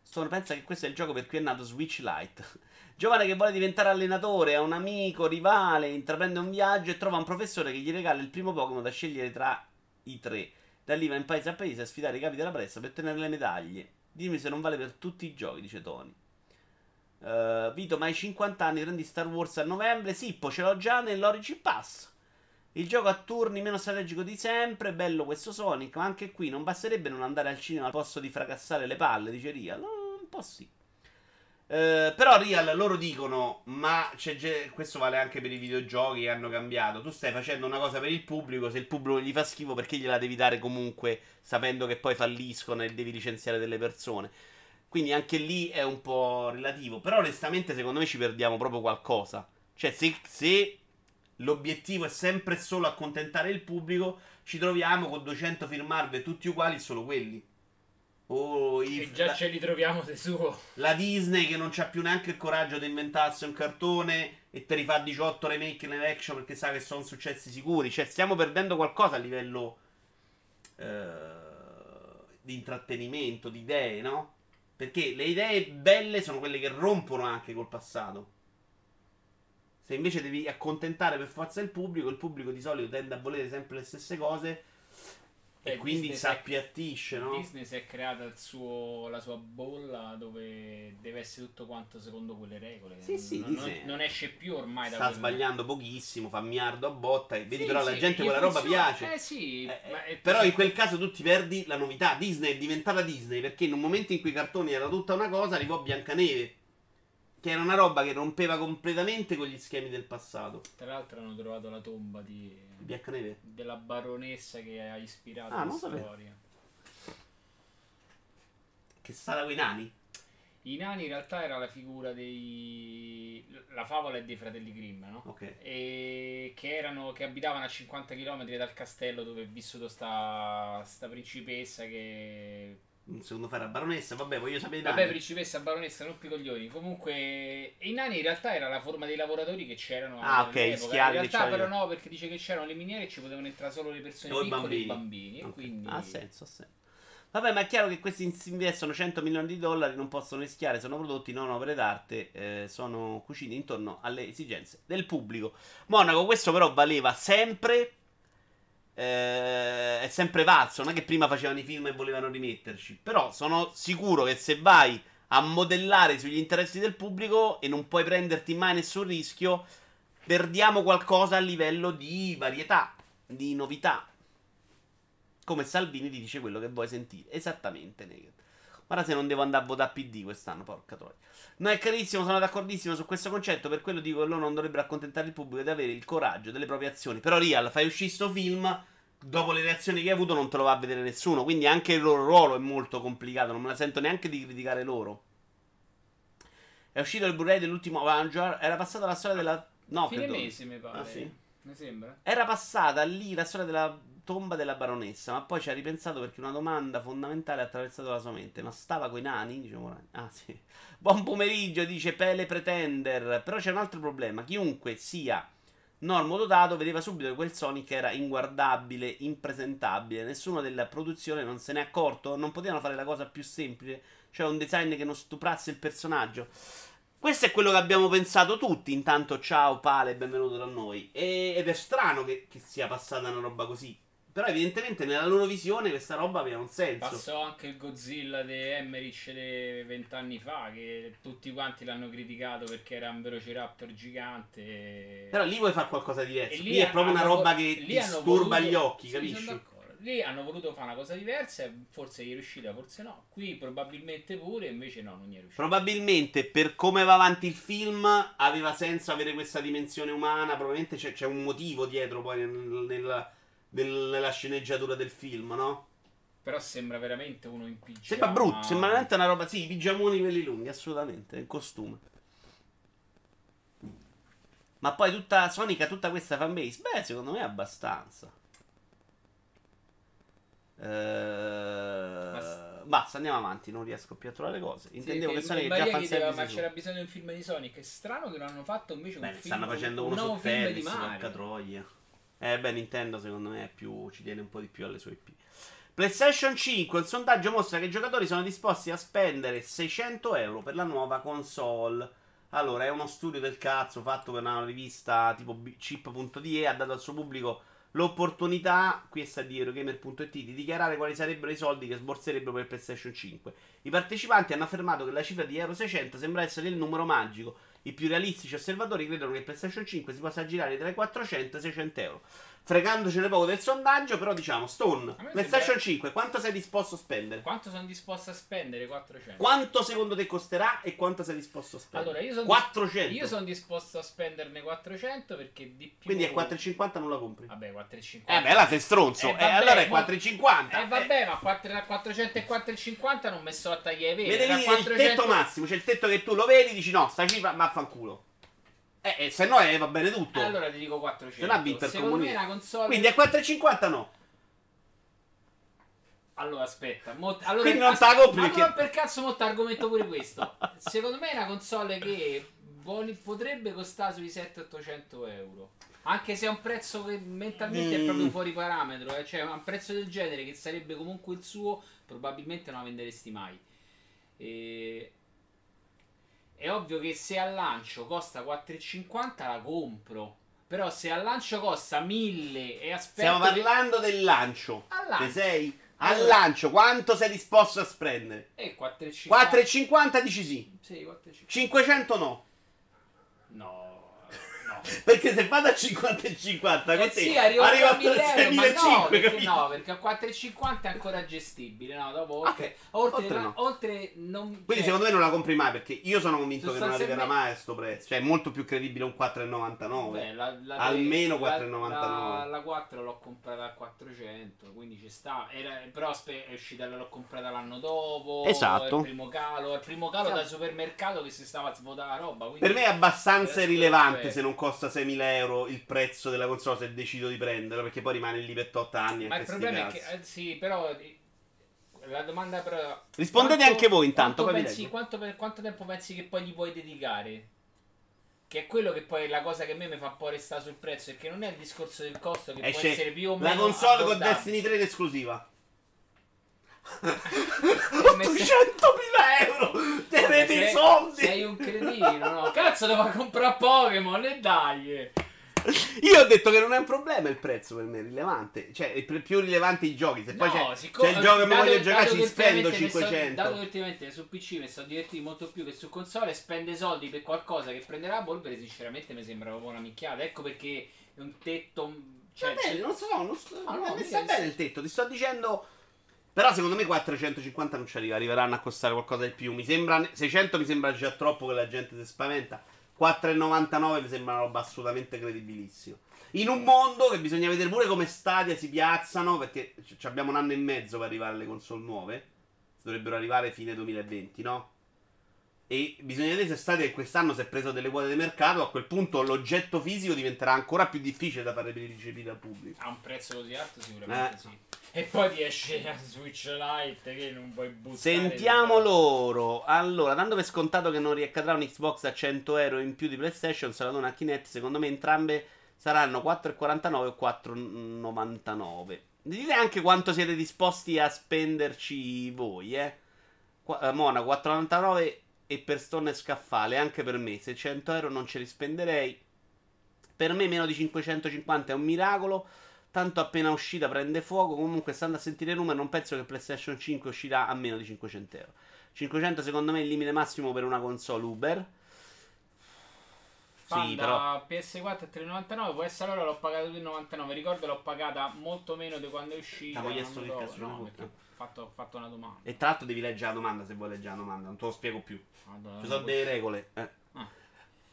Stone pensa che questo è il gioco per cui è nato Switch Lite. Giovane che vuole diventare allenatore, ha un amico, rivale, intraprende un viaggio e trova un professore che gli regala il primo Pokémon da scegliere tra i tre. Da lì va in paese a paese a sfidare i capi della pressa per ottenere le medaglie. Dimmi se non vale per tutti i giochi, dice Tony. Uh, Vito, ma hai 50 anni, prendi Star Wars a novembre? Sippo, ce l'ho già nell'Origin Pass. Il gioco a turni meno strategico di sempre, bello questo Sonic, ma anche qui non basterebbe non andare al cinema al posto di fracassare le palle, dice Real. No, un po' sì. Eh, però Real loro dicono, ma questo vale anche per i videogiochi che hanno cambiato. Tu stai facendo una cosa per il pubblico, se il pubblico gli fa schifo perché gliela devi dare comunque sapendo che poi falliscono e devi licenziare delle persone. Quindi anche lì è un po' relativo. Però onestamente secondo me ci perdiamo proprio qualcosa. Cioè se, se l'obiettivo è sempre solo accontentare il pubblico, ci troviamo con 200 film tutti uguali, solo quelli. O i, E già la, ce li troviamo di suo. la Disney che non c'ha più neanche il coraggio di inventarsi un cartone e te rifà 18 remake live action perché sa che sono successi sicuri. Cioè, stiamo perdendo qualcosa a livello eh, di intrattenimento, di idee, no? Perché le idee belle sono quelle che rompono anche col passato. Se invece devi accontentare per forza il pubblico, il pubblico di solito tende a volere sempre le stesse cose e Eh, quindi Disney si appiattisce, no? Disney si è creata il suo- la sua bolla dove deve essere tutto quanto secondo quelle regole. Sì, sì, non, non- non esce più ormai da sta quelle- sbagliando pochissimo, fa miliardo a botta e vedi Sì, però la sì, gente gli quella roba funziona. piace. Eh sì, Eh, ma eh, però in quel caso tu ti perdi la novità. Disney è diventata Disney perché in un momento in cui i cartoni era tutta una cosa, arrivò Biancaneve. Che era una roba che rompeva completamente con gli schemi del passato. Tra l'altro hanno trovato la tomba di, Biancaneve? della baronessa che ha ispirato Ah, la non sapevo. storia. Che stava con i nani? I nani in realtà era la figura dei... La favola è dei fratelli Grimm, no? Ok. E che erano che abitavano a 50 km dal castello dove è vissuto sta, sta principessa che Secondo fare la baronessa, vabbè, voglio sapere i nani. Vabbè, principessa, baronessa, non coglioni. Comunque, i nani in realtà era la forma dei lavoratori che c'erano. Ah, ok, schiavi In realtà, però, no, perché dice che c'erano le miniere e ci potevano entrare solo le persone O piccole e i bambini. bambini. E Ok. quindi. Ha senso, ha senso. Vabbè, ma è chiaro che questi si investono 100 milioni di dollari, non possono rischiare, sono prodotti non opere d'arte, eh, sono cuciti intorno alle esigenze del pubblico. Monaco, questo però valeva sempre. Eh, è sempre valso, non è che prima facevano i film e volevano rimetterci. Però sono sicuro che se vai a modellare sugli interessi del pubblico e non puoi prenderti mai nessun rischio, perdiamo qualcosa a livello di varietà, di novità. Come Salvini ti dice quello che vuoi sentire. Esattamente, Naked. Guarda se non devo andare a votare PD quest'anno, porca troia. No, è carissimo, sono d'accordissimo su questo concetto. Per quello dico che loro non dovrebbero accontentare il pubblico di avere il coraggio delle proprie azioni. Però, Real, fai uscire sto film. Dopo le reazioni che hai avuto, non te lo va a vedere nessuno. Quindi anche il loro ruolo è molto complicato. Non me la sento neanche di criticare loro. È uscito il Blu-ray dell'ultimo Avenger. Era passata la storia della. No, Fine credo- mese mi pare. Ah, sì? Mi sembra. Era passata lì la storia della tomba della baronessa, ma poi ci ha ripensato perché una domanda fondamentale ha attraversato la sua mente. Ma stava coi nani? Morani. Ah, sì. Buon pomeriggio, dice Pele Pretender. Però c'è un altro problema. Chiunque sia normodotato vedeva subito che quel Sonic era inguardabile, impresentabile. Nessuno della produzione non se n'è accorto. Non potevano fare la cosa più semplice, cioè un design che non stuprasse il personaggio. Questo è quello che abbiamo pensato tutti. Intanto, ciao Pale, benvenuto da noi. E- ed è strano che, che sia passata una roba così. Però, evidentemente, nella loro visione, questa roba aveva un senso. Passò anche il Godzilla di Emmerich di vent'anni fa, che tutti quanti l'hanno criticato perché era un velociraptor gigante. Però lì vuoi fare qualcosa di diverso. E Lì, è proprio una roba vo- che lì ti hanno sturba voluto- gli occhi, capisci? Lì hanno voluto fare una cosa diversa, e forse gli è riuscita, forse no. Qui probabilmente pure, invece no, non gli è riuscita. Probabilmente per come va avanti il film aveva senso avere questa dimensione umana. Probabilmente c'è, c'è un motivo dietro poi nel- nel- nel- nella sceneggiatura del film, no? Però sembra veramente uno in pigiama. Sembra brutto, sembra veramente una roba. Sì, i pigiamoni quelli lunghi, assolutamente. In costume. Ma poi tutta Sonic ha tutta questa fanbase? Beh, secondo me è abbastanza. Eh, basta, andiamo avanti. Non riesco più a trovare cose. Sì, Intendevo che, Sonic è già chiedeva, fanservice. ma su. c'era bisogno di un film di Sonic. È strano che non hanno fatto invece Beh, un ne film. stanno facendo un uno nuovo su film Ferris, di porca Mario. troia. Eh, beh, Nintendo secondo me più, ci tiene un po' di più alle sue IP. PlayStation 5, il sondaggio mostra che i giocatori sono disposti a spendere 600 euro per la nuova console. Allora, è uno studio del cazzo fatto per una rivista tipo chip.de, ha dato al suo pubblico l'opportunità, questa è di Eurogamer.it, di dichiarare quali sarebbero i soldi che sborserebbero per PlayStation 5. I partecipanti hanno affermato che la cifra di Euro 600 sembra essere il numero magico. I più realistici osservatori credono che PlayStation 5 si possa girare tra i 400 e i 600 euro. Fregandocene poco del sondaggio, però diciamo, Stone, PlayStation sembra- 5, quanto sei disposto a spendere? Quanto sono disposto a spendere? 400. Quanto secondo te costerà e quanto sei disposto a spendere? Allora, io sono 400. Io sono disposto a spenderne 400 perché di più. Quindi a 4,50 non la compri. Vabbè, 4,50. Eh beh, là sei stronzo. Eh, Eh, vabbè, allora è mo- 4,50. Eh vabbè, ma 4 a 400 e 4,50 non mi sto a tagliare i veri. Vedevi Da il 400 tetto massimo, c'è il tetto che tu lo vedi, dici no, sta cifra vaffanculo. Eh, eh, se no eh, va bene tutto. Allora ti dico 400. Se no ha vinto il Secondo me una console. Quindi a 4,50 no. Allora aspetta, mo- allora, Quindi non aspetta, ma perché- come per cazzo molto argomento pure questo. Secondo me è una console che voli- potrebbe costare sui 700-800 euro. Anche se è un prezzo che mentalmente è Mm. proprio fuori parametro, eh. cioè un prezzo del genere che sarebbe comunque il suo, probabilmente non la venderesti mai. E... È ovvio che se al lancio costa 4,50 la compro. Però se al lancio costa 1000 e aspetto Stiamo che- parlando del lancio. Al lancio. Sei? Al Allora- lancio, quanto sei disposto a spendere? Eh, 4,50. 4,50 dici sì. Sì, 4,50. 500 no. No, no. Perché se vado a 50 e 50, Eh questi sì, arrivo arriva a a 1000 euro, ma no, 6.500, perché capito? no, perché a 4,50 è ancora gestibile, no, dopo oltre, Ok, oltre, oltre no. oltre non... Quindi cioè, secondo me non la compri mai perché io sono convinto che non arriverà mai a sto prezzo. Cioè è molto più credibile un 4,99. beh, la- la- Almeno la- 4,99. La, la 4 l'ho comprata a 400, quindi ci sta. Era, però è uscita, l'ho comprata l'anno dopo. Esatto. Il primo calo, il primo calo Esatto. da supermercato che si stava a svuotare la roba. quindi- Per me è abbastanza irrilevante se non costa 6.000 euro il prezzo della console se decido di prenderlo perché poi rimane lì per 8 anni. Ma il problema è cazzi. che, eh, sì, però eh, la domanda però... Rispondete quanto- anche voi intanto, Quanto, pensi, quanto, per- quanto tempo pensi che poi gli puoi dedicare? Che è quello che poi è la cosa che a me mi fa un po' restare sul prezzo, è che non è il discorso del costo che può Esce essere più o la meno console con. Destiny 3 in esclusiva. E mette- 800.000 euro! Tenete i soldi! Sei un cretino, no? Cazzo, devo comprare Pokémon e dai! Io ho detto che non è un problema il prezzo per me, è rilevante. Cioè, è più rilevante i giochi. Se poi c'è, siccome- c'è il gioco che mi voglio giocare, ci spendo ultimamente mi sto- 500. dato che ultimamente su PC mi sto divertendo molto più che su console, spende soldi per qualcosa che prenderà Volver, sinceramente mi sembra proprio una minchiata. Ecco perché è un tetto. Cioè, Va bene, non so, non sto, No, no, non mi sta bene il tetto, ti sto dicendo... Però secondo me 450 non ci arriva, arriveranno a costare qualcosa di più. Mi sembra 600 mi sembra già troppo che la gente si spaventa. 4,99 mi sembra una roba assolutamente credibilissima. In un mondo che bisogna vedere pure come Stadia si piazzano, perché abbiamo un anno e mezzo per arrivare alle console nuove. Dovrebbero arrivare fine 2020, no? E bisogna vedere se Stadia in quest'anno si è preso delle quote di mercato. A quel punto l'oggetto fisico diventerà ancora più difficile da fare ricepire al pubblico. a un prezzo così alto, sicuramente Eh. sì. E poi ti esce la Switch Lite che non puoi buttare. Sentiamo loro. Allora, dando per scontato che non riaccadrà un Xbox a 100 euro in più di PlayStation, sarà una Kinect. Secondo me entrambe saranno 4,49 o 4,99. Dite anche quanto siete disposti a spenderci voi, eh. Qua- eh, Mona, 4,99 e per Stone e Scaffale, anche per me. Se 100 euro non ce li spenderei. Per me meno di 550 è un miracolo. Tanto appena uscita prende fuoco. Comunque, stando a sentire i numeri, non penso che PlayStation 5 uscirà a meno di 500 euro. 500 secondo me è il limite massimo per una console Uber. Sì, però. Panda PS4 a 3,99 può essere allora l'ho pagata 2,99 ricordo l'ho pagata molto meno di quando è uscita non chiesto che cazzo no, perché ho fatto, ho fatto una domanda E tra l'altro devi leggere la domanda se vuoi leggere la domanda. Non te lo spiego più. Madonna, Ci sono delle regole. Eh. Ah.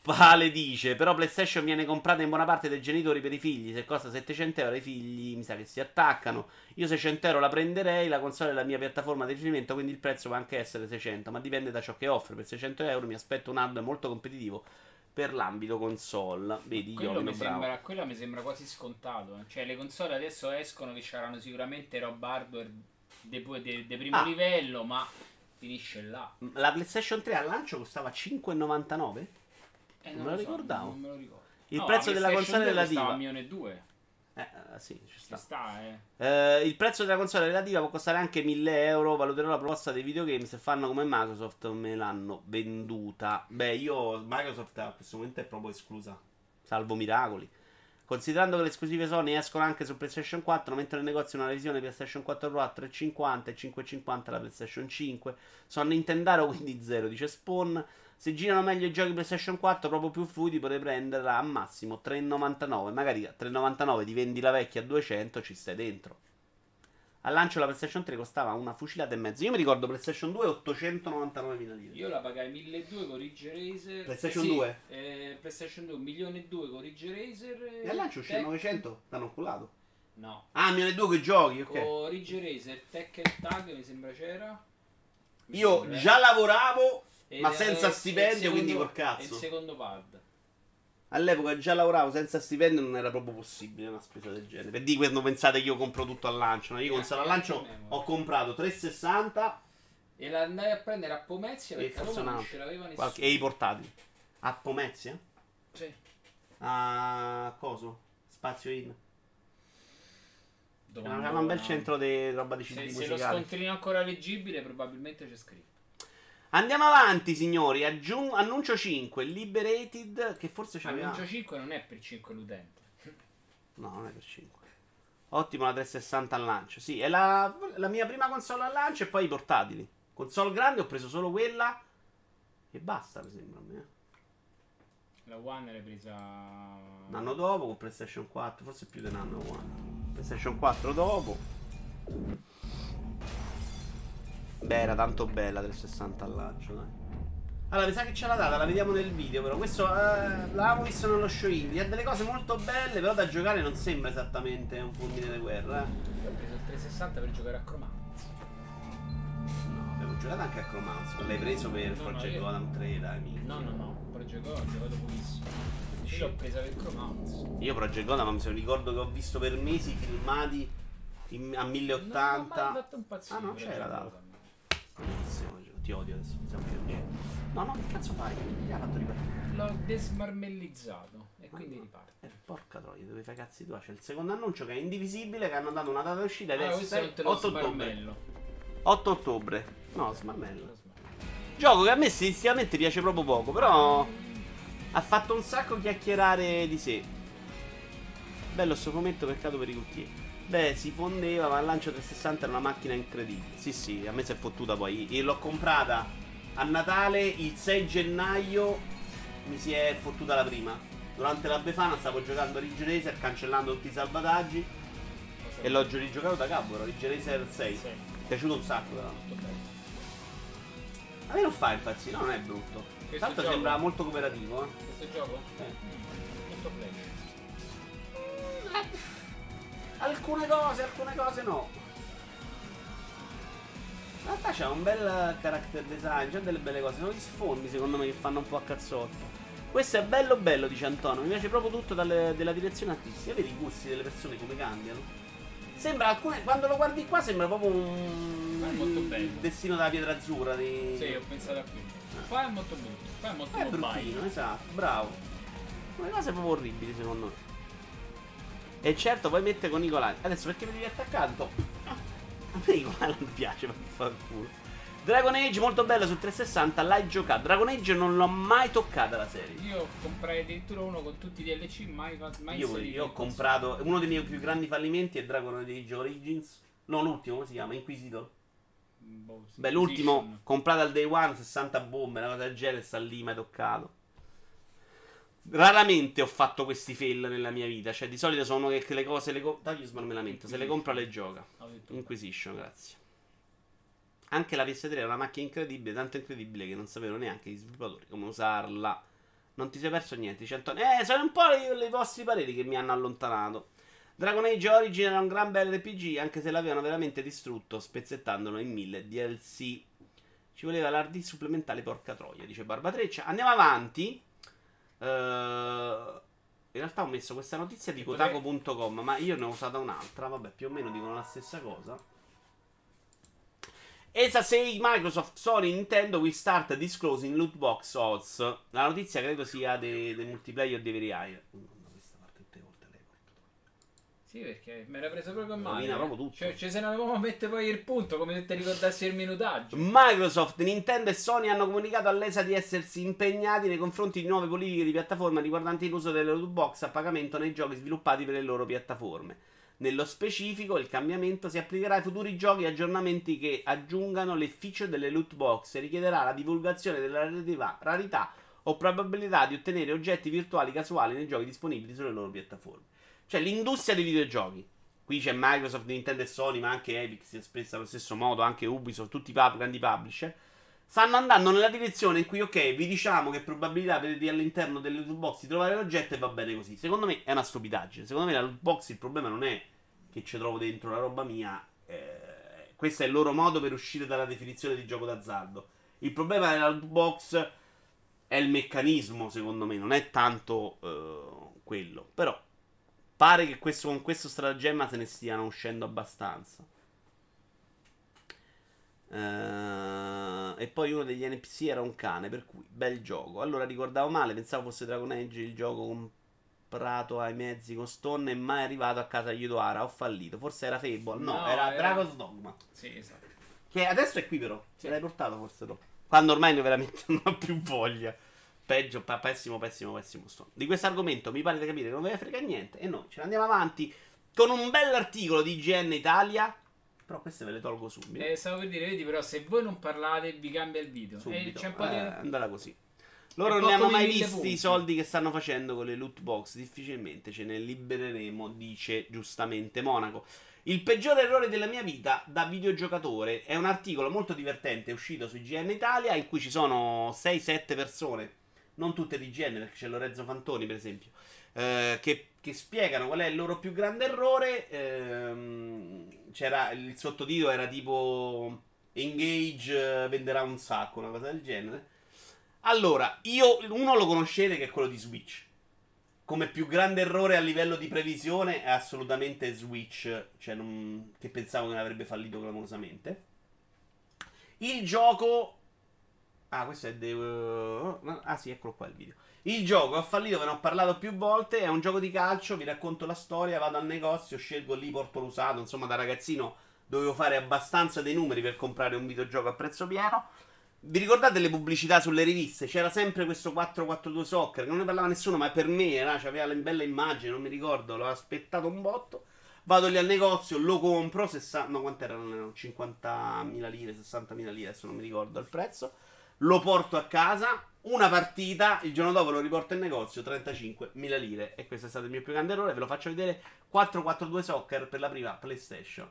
Vale dice: Però PlayStation viene comprata in buona parte dai genitori per i figli. Se costa 700 euro, i figli mi sa che si attaccano. Io 600 euro la prenderei. La console è la mia piattaforma di riferimento. Quindi il prezzo può anche essere 600. Ma dipende da ciò che offre. Per 600 euro mi aspetto un hardware molto competitivo per l'ambito console. Vedi, quello io mi, sembra, quello mi sembra quasi scontato eh. cioè le console adesso escono che saranno sicuramente roba hardware di primo Ah. livello ma finisce là La PlayStation 3 al lancio costava 5,99? Eh, Non me lo ricordavo. non me lo ricordo Il No, prezzo la della console 2 costava relativa. un milione e due Eh, eh, sì, ci ci sta. sta eh Eh, il prezzo della console relativa può costare anche 1000 euro. Valuterò la proposta dei videogame. Se fanno come Microsoft, me l'hanno venduta. Beh, io Microsoft a questo momento è proprio esclusa. Salvo miracoli. Considerando che le esclusive Sony escono anche su PlayStation 4, mentre nel negozio una revisione PlayStation 4 Pro a 3,50 e 5,50 la PlayStation 5. Sono Nintendaro quindi zero, dice Spawn. Se girano meglio i giochi PlayStation 4, proprio più fluidi, potrei prenderla a massimo 3,99. Magari a 3,99 ti vendi la vecchia a 200, ci stai dentro. Al lancio la PlayStation 3 costava una fucilata e mezzo. Io mi ricordo PlayStation 2 899.000 lire. Io la pagai 1200 con Ridge Razer. PlayStation Sì, 2? eh, PlayStation 2 1 milione e 2 con Ridge Razer. E al lancio uscì Tech- 900, t'hanno oculato. No. Ah, milione e due che giochi, ok. Con Ridge Razer, Tech Tag mi sembra c'era. Mi Io sembra, eh. già lavoravo, ma era senza stipendio, il quindi secondo- col cazzo. Il secondo pad. All'epoca già lavoravo senza stipendio, non era proprio possibile una spesa del genere. Per di questo pensate che io compro tutto al lancio. No? Io console al lancio ho comprato 360 E la andai a prendere a Pomezia perché a Roma non ce l'aveva nessuno. Qualche- e i portatili. A Pomezia? Sì. A coso? Spazio in. Domanda Aveva un bel centro di roba di Se, CD se lo musicali. scontrino è ancora leggibile, probabilmente c'è scritto. Andiamo avanti, signori. Aggiun- annuncio 5. Liberated. Che forse c'aveva. Annuncio 5 non è per 5 l'utente. No, non è per 5. Ottimo la 360 al lancio. Sì, è la, la mia prima console al lancio e poi i portatili. Console grande ho preso solo quella. E basta, mi sembra a me. La One l'hai presa. Un anno dopo con PlayStation 4. Forse più di un anno quanto. PlayStation 4 dopo. Beh, era tanto bella 360 al lancio, dai. Allora, mi sa che c'è la data, la vediamo nel video, però questo eh, l'avevamo visto nello show indie. Ha delle cose molto belle, però da giocare non sembra esattamente un fulmine di guerra, eh. Io ho preso il 360 per giocare a Chromanz. No, abbiamo giocato anche a Chromancer. L'hai preso per No, no, Project io- Gotham 3, dai, minchia. No, no, no. Project Go ho giocato pochissimo. Io l'ho presa per Chromanz. Io Project Gotham, mi ricordo che ho visto per mesi filmati in- a 1080. Non mi ha fatto impazzire. Ah, no, c'era data. Ti odio adesso. mi più amici. No, no, che cazzo fai? Ti ha fatto ripartire. L'ho desmarmellizzato e quindi Ah, riparte. Eh, porca troia, dove fai cazzi tu? C'è il secondo annuncio che è indivisibile, che hanno dato una data d'uscita ed Ah, è questo non 6 te lo 8 ottobre. smarmello. 8 ottobre. No, smarmello. lo smarmello. Gioco che a me stilisticamente piace proprio poco, però ha fatto un sacco chiacchierare di sé. Bello sto fumetto, peccato per i cuttieri. Beh, si fondeva, ma al lancio 360 era una macchina incredibile. Sì, sì, a me si è fottuta poi. E l'ho comprata a Natale il 6 gennaio. Mi si è fottuta la prima. Durante la Befana stavo giocando a Ridge Racer, cancellando tutti i salvataggi. E l'ho gi- rigiocato da capo, era Ridge Racer 6. Sì, Mi è piaciuto un sacco, però. molto bello. A me non fa impazzire, no, non è brutto. Questo Tanto gioco? sembra molto cooperativo, eh. Questo gioco? Eh. Mm, molto flash. Alcune cose, alcune cose no. In realtà c'è un bel character design, c'è delle belle cose. Sono gli sfondi secondo me che fanno un po' a cazzotto. Questo è bello bello, dice Antonio. Mi piace proprio tutto dalle- della direzione artistica. Vedi i gusti delle persone come cambiano. Sembra alcune. Quando lo guardi qua sembra proprio un. È molto bello. Il destino della pietra azzurra. Di... Sì, ho pensato a quello. Qua è molto brutto. Qua è molto È bruttino, esatto, bravo. Sono cose proprio orribili secondo me. E certo, poi mette con Nicolai. Adesso perché mi devi attaccato? A me Nicolai non piace, ma fa il culo. Dragon Age molto bello su 360, l'hai giocato. Dragon Age non l'ho mai toccata la serie. Io comprai addirittura uno con tutti i DLC, mai, mai Io, io ho comprato uno dei miei più grandi fallimenti è Dragon Age Origins. No, l'ultimo, come si chiama? Inquisitor. Boh, Beh, l'ultimo comprato al day one, 60 bombe, una cosa del genere, sta lì, mai toccato. Raramente ho fatto questi fail nella mia vita. Cioè, di solito sono che le cose le co- Tagliosman me lamento. Se le compra le gioca. Inquisition, grazie. Anche la PS3 è una macchina incredibile, tanto incredibile che non sapevano neanche gli sviluppatori come usarla. Non ti sei perso niente, Antonio. Eh, sono un po' i, vostri pareri che mi hanno allontanato. Dragon Age Origin era un gran bel RPG, anche se l'avevano veramente distrutto, spezzettandolo in mille DLC. Ci voleva l'hard supplementare, porca troia, dice Barbatreccia. Andiamo avanti. Eh, in realtà ho messo questa notizia di Kotaku.com, ma io ne ho usata un'altra. Vabbè, più o meno dicono la stessa cosa. ESA 6, Microsoft, Sony, Nintendo will start disclosing loot box odds. La notizia credo sia dei, dei multiplayer dei veri AI. Madonna, questa parte tutte le volte lei porta. Sì, perché mi era preso proprio Rovina male. proprio tutto. Cioè, ci se ne avevamo mettere poi il punto, come se ti ricordassi il minutaggio. Microsoft, Nintendo e Sony hanno comunicato all'ESA di essersi impegnati nei confronti di nuove politiche di piattaforma riguardanti l'uso delle loot box a pagamento nei giochi sviluppati per le loro piattaforme. Nello specifico, il cambiamento si applicherà ai futuri giochi e aggiornamenti che aggiungano le feature delle loot box e richiederà la divulgazione della relativa rarità o probabilità di ottenere oggetti virtuali casuali nei giochi disponibili sulle loro piattaforme. Cioè, l'industria dei videogiochi. Qui c'è Microsoft, Nintendo e Sony, ma anche Epic si è espressa allo stesso modo, anche Ubisoft, tutti i pub- grandi publisher. Stanno andando nella direzione in cui, ok, vi diciamo che probabilità avete all'interno delle loot box di trovare l'oggetto e va bene così. Secondo me è una stupidaggine. Secondo me la loot box il problema non è che ci trovo dentro la roba mia. eh, questo è il loro modo per uscire dalla definizione di gioco d'azzardo. Il problema della loot box è il meccanismo, secondo me, non è tanto eh, quello. Però pare che questo, con questo stratagemma se ne stiano uscendo abbastanza. Eh, e poi uno degli NPC era un cane, per cui bel gioco. Allora ricordavo male, pensavo fosse Dragon Age il gioco comprato ai mezzi con Stone e mai arrivato a casa di Yodohara. Ho fallito. Forse era Fable. No, No, era era- Dragon's Dogma. Sì, esatto. Che adesso è qui però. Sì. L'hai portato forse dopo. Quando ormai ne veramente non ho più voglia. Peggio, pa- pessimo, pessimo, pessimo Stone. Di questo argomento mi pare di capire che non ve ne frega niente. E noi ce ne andiamo avanti con un bell'articolo di IGN Italia. Però queste ve le tolgo subito. Eh, stavo per dire, vedi, però, se voi non parlate, vi cambia il video. subito. E c'è un po' di. Eh, andala così. Loro non ne hanno mai visti punti. i soldi che stanno facendo con le loot box. Difficilmente ce ne libereremo, dice giustamente Monaco. Il peggiore errore della mia vita da videogiocatore è un articolo molto divertente uscito su IGN Italia in cui ci sono 6-7 persone, non tutte di IGN perché c'è Lorenzo Fantoni per esempio, eh, che, che spiegano qual è il loro più grande errore. Ehm, c'era il sottotitolo era tipo Engage eh, venderà un sacco, una cosa del genere. Allora, io uno lo conoscete che è quello di Switch. Come più grande errore a livello di previsione è assolutamente Switch, cioè non- che pensavo che ne avrebbe fallito clamorosamente. Il gioco Ah, questo è de- uh, no, Ah, sì, eccolo qua il video. Il gioco ha fallito, ve ne ho parlato più volte. È un gioco di calcio. Vi racconto la storia. Vado al negozio, scelgo lì, porto l'usato. Insomma, da ragazzino dovevo fare abbastanza dei numeri per comprare un videogioco a prezzo pieno. Vi ricordate le pubblicità sulle riviste? C'era sempre questo 442 Soccer, che non ne parlava nessuno, ma per me era, aveva la bella immagine, non mi ricordo, l'ho aspettato un botto. Vado lì al negozio, lo compro, 60, no quant'erano? Non erano 50.000 lire, 60.000 lire, adesso non mi ricordo il prezzo. Lo porto a casa, una partita, il giorno dopo lo riporto in negozio, 35.000 lire. E questo è stato il mio più grande errore, ve lo faccio vedere. 442 Soccer per la prima PlayStation.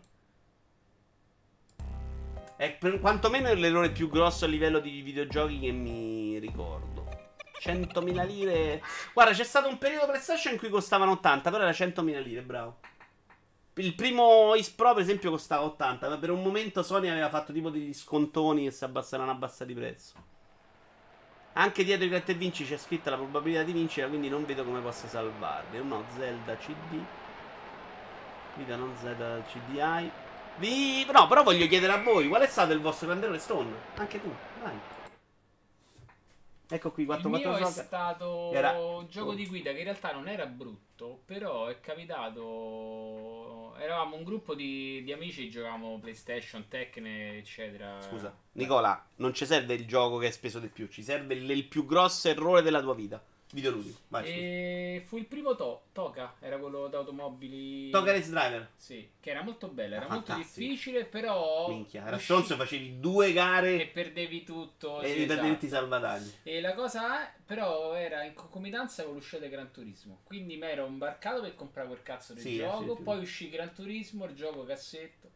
È quantomeno l'errore più grosso a livello di videogiochi che mi ricordo. 100.000 lire. Guarda, c'è stato un periodo PlayStation in cui costavano 80, però era 100.000 lire, bravo. Il primo Is Pro, per esempio, costava 80, ma per un momento Sony aveva fatto tipo degli scontoni e si abbassarono abbassati di prezzo. Anche dietro i gratta e vinci c'è scritta la probabilità di vincere, quindi non vedo come possa salvarli. No, Zelda CD. Vita non Zelda CDI. Vi... No, però voglio chiedere a voi, qual è stato il vostro grande errore Stone? Anche tu, vai. Ecco qui, 4 Il mio 4 è stato Era- un gioco di guida che in realtà non era brutto, però è capitato... Eravamo un gruppo di, di amici, giocavamo PlayStation, Tecne, eccetera. Scusa, Nicola, non ci serve il gioco che hai speso di più, ci serve il, il più grosso errore della tua vita. Videoludico, vai. E fu il primo to- Toka, era quello d'automobili. Toga Race Driver. Sì, che era molto bello, era Era molto difficile, però... Minchia, era stronzo, facevi due E gare perdevi tutto. e sì, perdevi tutti i esatto. salvataggi. E la cosa è, però era in concomitanza con l'uscita di Gran Turismo. Quindi mi ero imbarcato per comprare quel cazzo di Sì, gioco. sì, sì. poi uscì Gran Turismo, il gioco cassetto.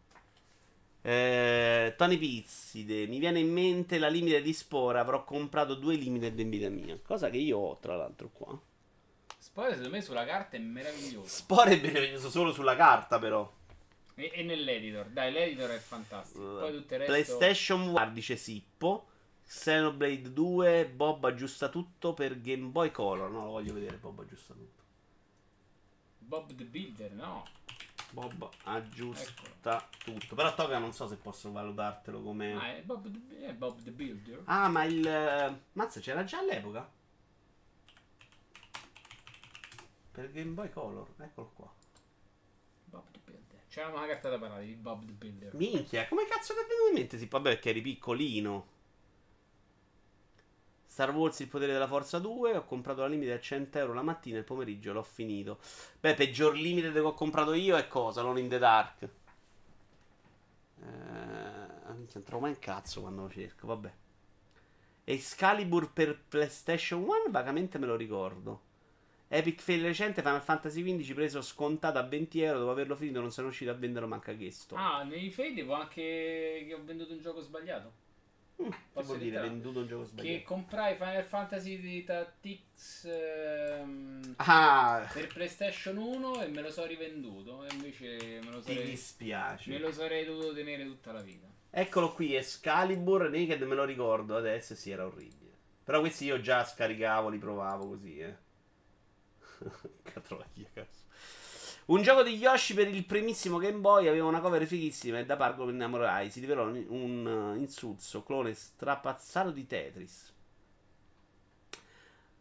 Eh, Tony Pizzide, mi viene in mente la limite di Spora, avrò comprato due limited in vita mia. Cosa che io ho, tra l'altro, qua. Spoiler, secondo me sulla carta è meraviglioso. Spora è beneficioso solo sulla carta, però. E, e nell'editor, dai, l'editor è fantastico. Poi tutto il resto. PlayStation War, dice Sippo. Xenoblade 2, Bob aggiusta tutto per Game Boy Color. No, lo voglio vedere, Bob aggiusta tutto. Bob the Builder, no. Bob aggiusta tutto. Però Toga non so se posso valutartelo come... Ah, è Bob the, è Bob the Builder. Ah, ma il... eh, Mazza, c'era già all'epoca? Per Game Boy Color, eccolo qua. Bob the Builder. C'era una carta da parlare di Bob the Builder. Minchia, come cazzo ti è venuto in mente? Sì, vabbè, perché eri piccolino. Star Wars Il potere della forza 2. Ho comprato la limite a 100 euro la mattina e il pomeriggio l'ho finito. Beh, peggior limite che ho comprato io è cosa? Alone in the Dark. Eh, non trovo mai un cazzo quando lo cerco, vabbè. Excalibur per PlayStation 1, vagamente me lo ricordo. Epic Fail recente Final Fantasy XV preso scontato a 20 euro. Dopo averlo finito, non sono riuscito a venderlo manca chiesto. Ah, nei fade devo anche che ho venduto un gioco sbagliato. Mm, che vuol dire venduto un gioco Che sbagliato? comprai Final Fantasy di Tactics ehm, Ah, per PlayStation 1 e me lo so rivenduto. E invece me lo ti sarei, dispiace. me lo sarei dovuto tenere tutta la vita. Eccolo qui, Excalibur Naked, me lo ricordo adesso, sì, era orribile. Però questi io già scaricavo, li provavo così, eh. Catroia, cazzo. Un gioco di Yoshi per il primissimo Game Boy aveva una cover fighissima e da parco mi innamorai. Si rivelò un, un uh, insulso, clone strapazzato di Tetris.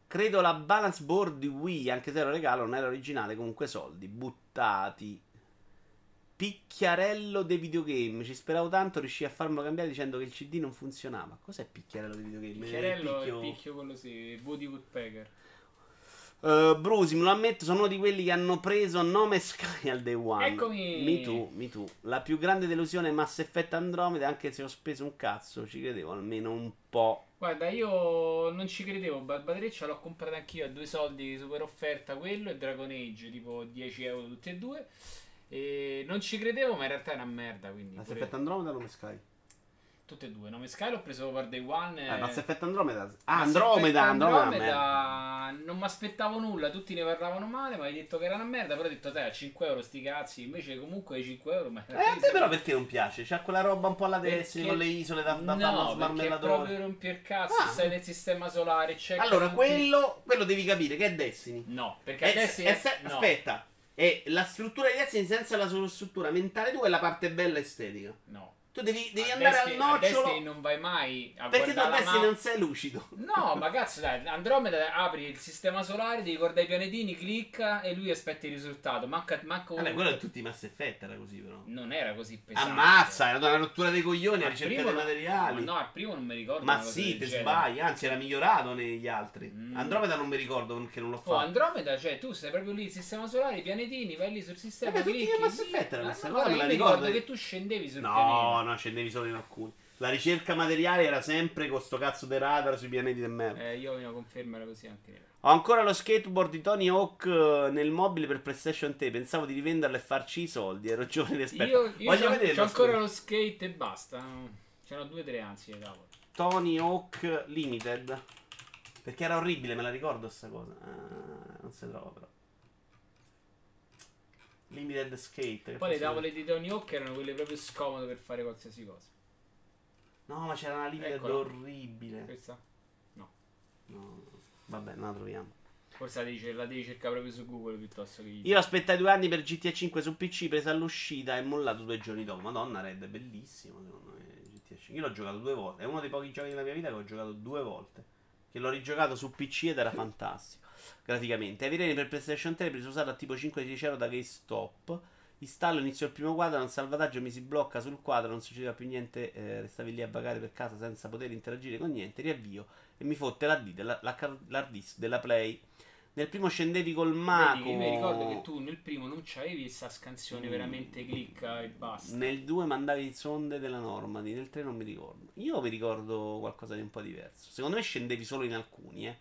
Credo la balance board di Wii, anche se era regalo, non era originale, comunque soldi buttati. Picchiarello dei videogame. Ci speravo tanto, riuscii a farmelo cambiare dicendo che il CD non funzionava. Cos'è picchiarello dei videogame? Picchiarello Il è il picchio quello sì, Woody Woodpecker. Uh, Brusi, me lo ammetto, sono uno di quelli che hanno preso nome Sky al day one. Eccomi! Mi tu, mi tu. La più grande delusione è Mass Effect Andromeda, anche se ho speso un cazzo, ci credevo almeno un po'. Guarda, io non ci credevo, Barbatreccia l'ho comprato anch'io a due soldi, super offerta quello e Dragon Age, tipo 10 euro tutti e due. E non ci credevo, ma in realtà è una merda, quindi... Mass pure- Effect Andromeda o nome Sky? Tutte e due, Nome Sky l'ho preso per Day One. Eh, e- Mass Effect Andromeda. Ah, Andromeda, Andromeda. Andromeda, non mi aspettavo nulla, tutti ne parlavano male, ma hai detto che era una merda, però ho detto, dai, a 5 euro sti cazzi, invece comunque ai 5 euro... Ma Eh, a te però perché non piace? C'ha quella roba un po' alla Destiny Perché- con le isole da, da no, perché è proprio romper cazzo, Ah. stai nel sistema solare, c'è Allora, tutti- quello, quello devi capire che è Destiny. No, perché È- adesso... è se- no. Aspetta, è la struttura di Destiny senza la sua struttura mentale tua è la parte bella estetica. No. Tu devi, devi andare Destiny- al a Destiny nocciolo. non vai mai a Perché tu a Destiny mappa. non sei lucido. No, ma cazzo, dai, Andromeda apri il sistema solare, ti ricorda i pianetini, clicca e lui aspetta il risultato. Manca, manco Vabbè, quello è tutti i Mass Effect era così però. Non era così pesante. Ammazza, era una rottura dei coglioni a ricerca dei materiali. No, al primo non mi ricordo. Ma sì, te sbagli, anzi era migliorato negli altri. Mm. Andromeda non mi ricordo perché non l'ho Oh, fatto. Andromeda, cioè tu stai proprio lì, il sistema solare, i pianetini, vai lì sul sistema, ma tutti clicchi, i Mass. Effect Ah, questa cosa, me la ricordo ricordo che- che tu scendevi sul No, pianeta. no, scendevi solo in alcuni. La ricerca materiale era sempre con sto cazzo di radar sui pianeti del merda. Eh, io ho una conferma, era così anche. Ho ancora lo skateboard di Tony Hawk eh, nel mobile per PlayStation 3. Pensavo di rivenderlo e farci i soldi. Ero giovane esperto. Io, io Voglio c'ho, vederlo, c'ho ancora lo skate e basta. C'erano due o tre anzi, cavolo. Tony Hawk Limited. Perché era orribile, me la ricordo sta cosa. Ah, non si trova però. Limited Skate. Poi le tavole di Tony Hawk erano quelle proprio scomode per fare qualsiasi cosa. No, ma c'era una Limited Eccola. orribile. Questa? No. Vabbè, non la troviamo. Forse la devi, la devi cercare proprio su Google piuttosto che Io aspettai due anni per GTA 5 su PC, presa all'uscita e mollato due giorni dopo. Madonna, Red è bellissimo, secondo me. GTA 5. Io l'ho giocato due volte. È uno dei pochi giochi della mia vita che ho giocato due volte. Che l'ho rigiocato su PC ed era fantastico. Graficamente. Avirene per PlayStation 3 preso usato a tipo 5-10 euro da GameStop. Installo, inizio il primo quadro, un salvataggio mi si blocca sul quadro, non succedeva più niente, eh, restavi lì a vagare per casa senza poter interagire con niente, riavvio e mi fotte l'hard disk della, la l'hard disk della Play. Nel primo scendevi col mago. Vedi, mi ricordo che tu nel primo non c'avevi questa scansione veramente clicca e basta. Nel 2 mandavi sonde della Normandy, nel 3 non mi ricordo. Io mi ricordo qualcosa di un po' diverso. Secondo me scendevi solo in alcuni, eh.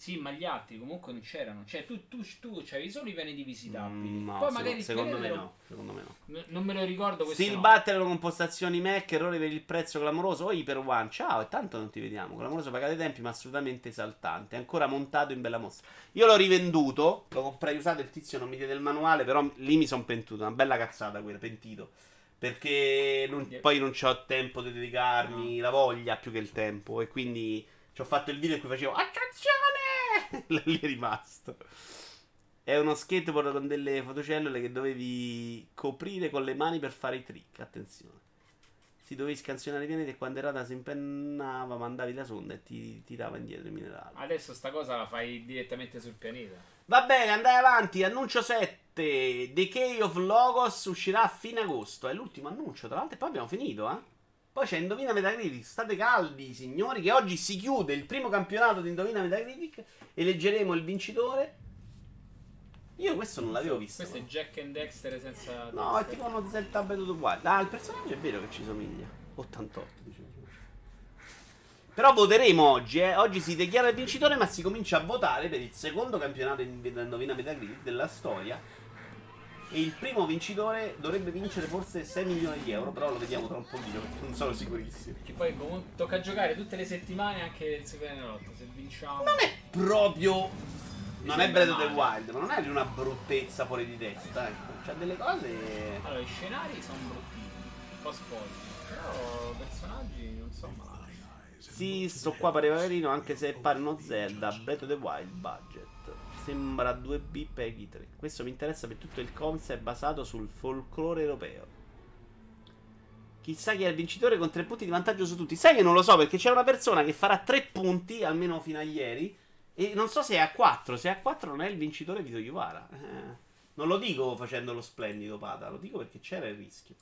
Sì, ma gli altri comunque non c'erano. Cioè, tu, tu, tu c'avevi solo i pianeti visitabili. Mm, no, Poi magari secondo me pianeta no. Secondo me no. non- me lo ricordo questo. Steel no. Battle con postazioni Mac, errore per il prezzo clamoroso. Oh, Hyper One, ciao, e tanto non ti vediamo. Clamoroso pagate i tempi, ma assolutamente esaltante. Ancora montato in bella mostra. Io l'ho rivenduto, lo comprai usato, il tizio non mi diede il manuale, però lì mi sono pentuto. Una bella cazzata quella, pentito. Perché non- poi non ho tempo di dedicarmi, la voglia più che il tempo. E quindi ci ho fatto il video in cui facevo attenzione! lì è rimasto. È uno skateboard con delle fotocellule che dovevi coprire con le mani per fare i trick. Attenzione. Si dovevi scansionare i pianeti e quando Erata si impennava mandavi la sonda e ti tirava indietro i minerali. Adesso sta cosa la fai direttamente sul pianeta. Va bene, andai avanti. Annuncio 7. Decay of Logos uscirà a fine agosto. È l'ultimo annuncio, tra l'altro, e poi abbiamo finito, eh. Poi c'è Indovina Metacritic. State caldi, signori, che oggi si chiude il primo campionato di Indovina Metacritic. Eleggeremo il vincitore. Io questo non l'avevo visto. Questo è no. Jack and Dexter senza. No, è testa. tipo uno Zelda veduto uguale. Ah, il personaggio è vero che ci somiglia. 88, diciamo. Però voteremo oggi, eh. Oggi si dichiara il vincitore, ma si comincia a votare per il secondo campionato in Indovina Metacritic della storia. E il primo vincitore dovrebbe vincere forse 6 milioni di euro, però lo vediamo tra un pochino, perché non sono sicurissimo. Che poi comunque tocca giocare tutte le settimane anche il Superenalotto. Se vinciamo. Non è proprio. Non è Breath of the. Wild, ma non è di una bruttezza fuori di testa, ecco. C'ha delle cose. Allora, i scenari sono bruttini. Un po' spoiler. Però personaggi non so male. Sì, sto qua pareva carino anche se pare uno Zelda Breath of the Wild budget. Sembra 2B Peggy 3. Questo mi interessa per tutto il concept basato sul folklore europeo. Chissà chi è il vincitore con 3 punti di vantaggio su tutti. Sai che non lo so perché c'è una persona che farà 3 punti, almeno fino a ieri. E non so se è a 4. Se è a 4 non è il vincitore Vito Iuvara. Eh, non lo dico facendo lo splendido Pata, lo dico perché c'era il rischio.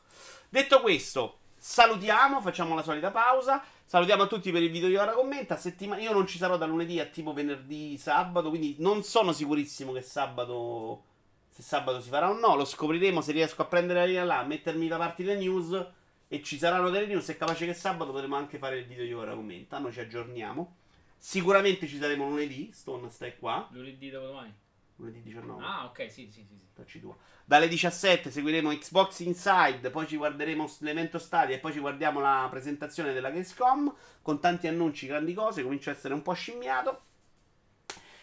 Detto questo, salutiamo, facciamo la solita pausa. Salutiamo a tutti per il video di ora commenta. Settima- Io non ci sarò da lunedì a tipo venerdì, sabato, quindi non sono sicurissimo che sabato se sabato si farà o no. Lo scopriremo se riesco a prendere la linea là, a mettermi da parte le news e ci saranno delle news. È capace che sabato potremo anche fare il video di ora commenta. Noi ci aggiorniamo. Sicuramente ci saremo lunedì. Stone stai qua. Lunedì dopo domani. Lunedì 19. Ah, ok, sì, sì, sì. sì. Dalle 17 seguiremo Xbox Inside, poi ci guarderemo l'evento Stadia e poi ci guardiamo la presentazione della Gamescom con tanti annunci, grandi cose, comincio a essere un po' scimmiato.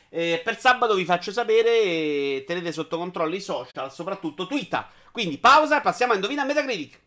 E per sabato vi faccio sapere, tenete sotto controllo i social, soprattutto Twitter. Quindi pausa e passiamo a Indovina Metacritic.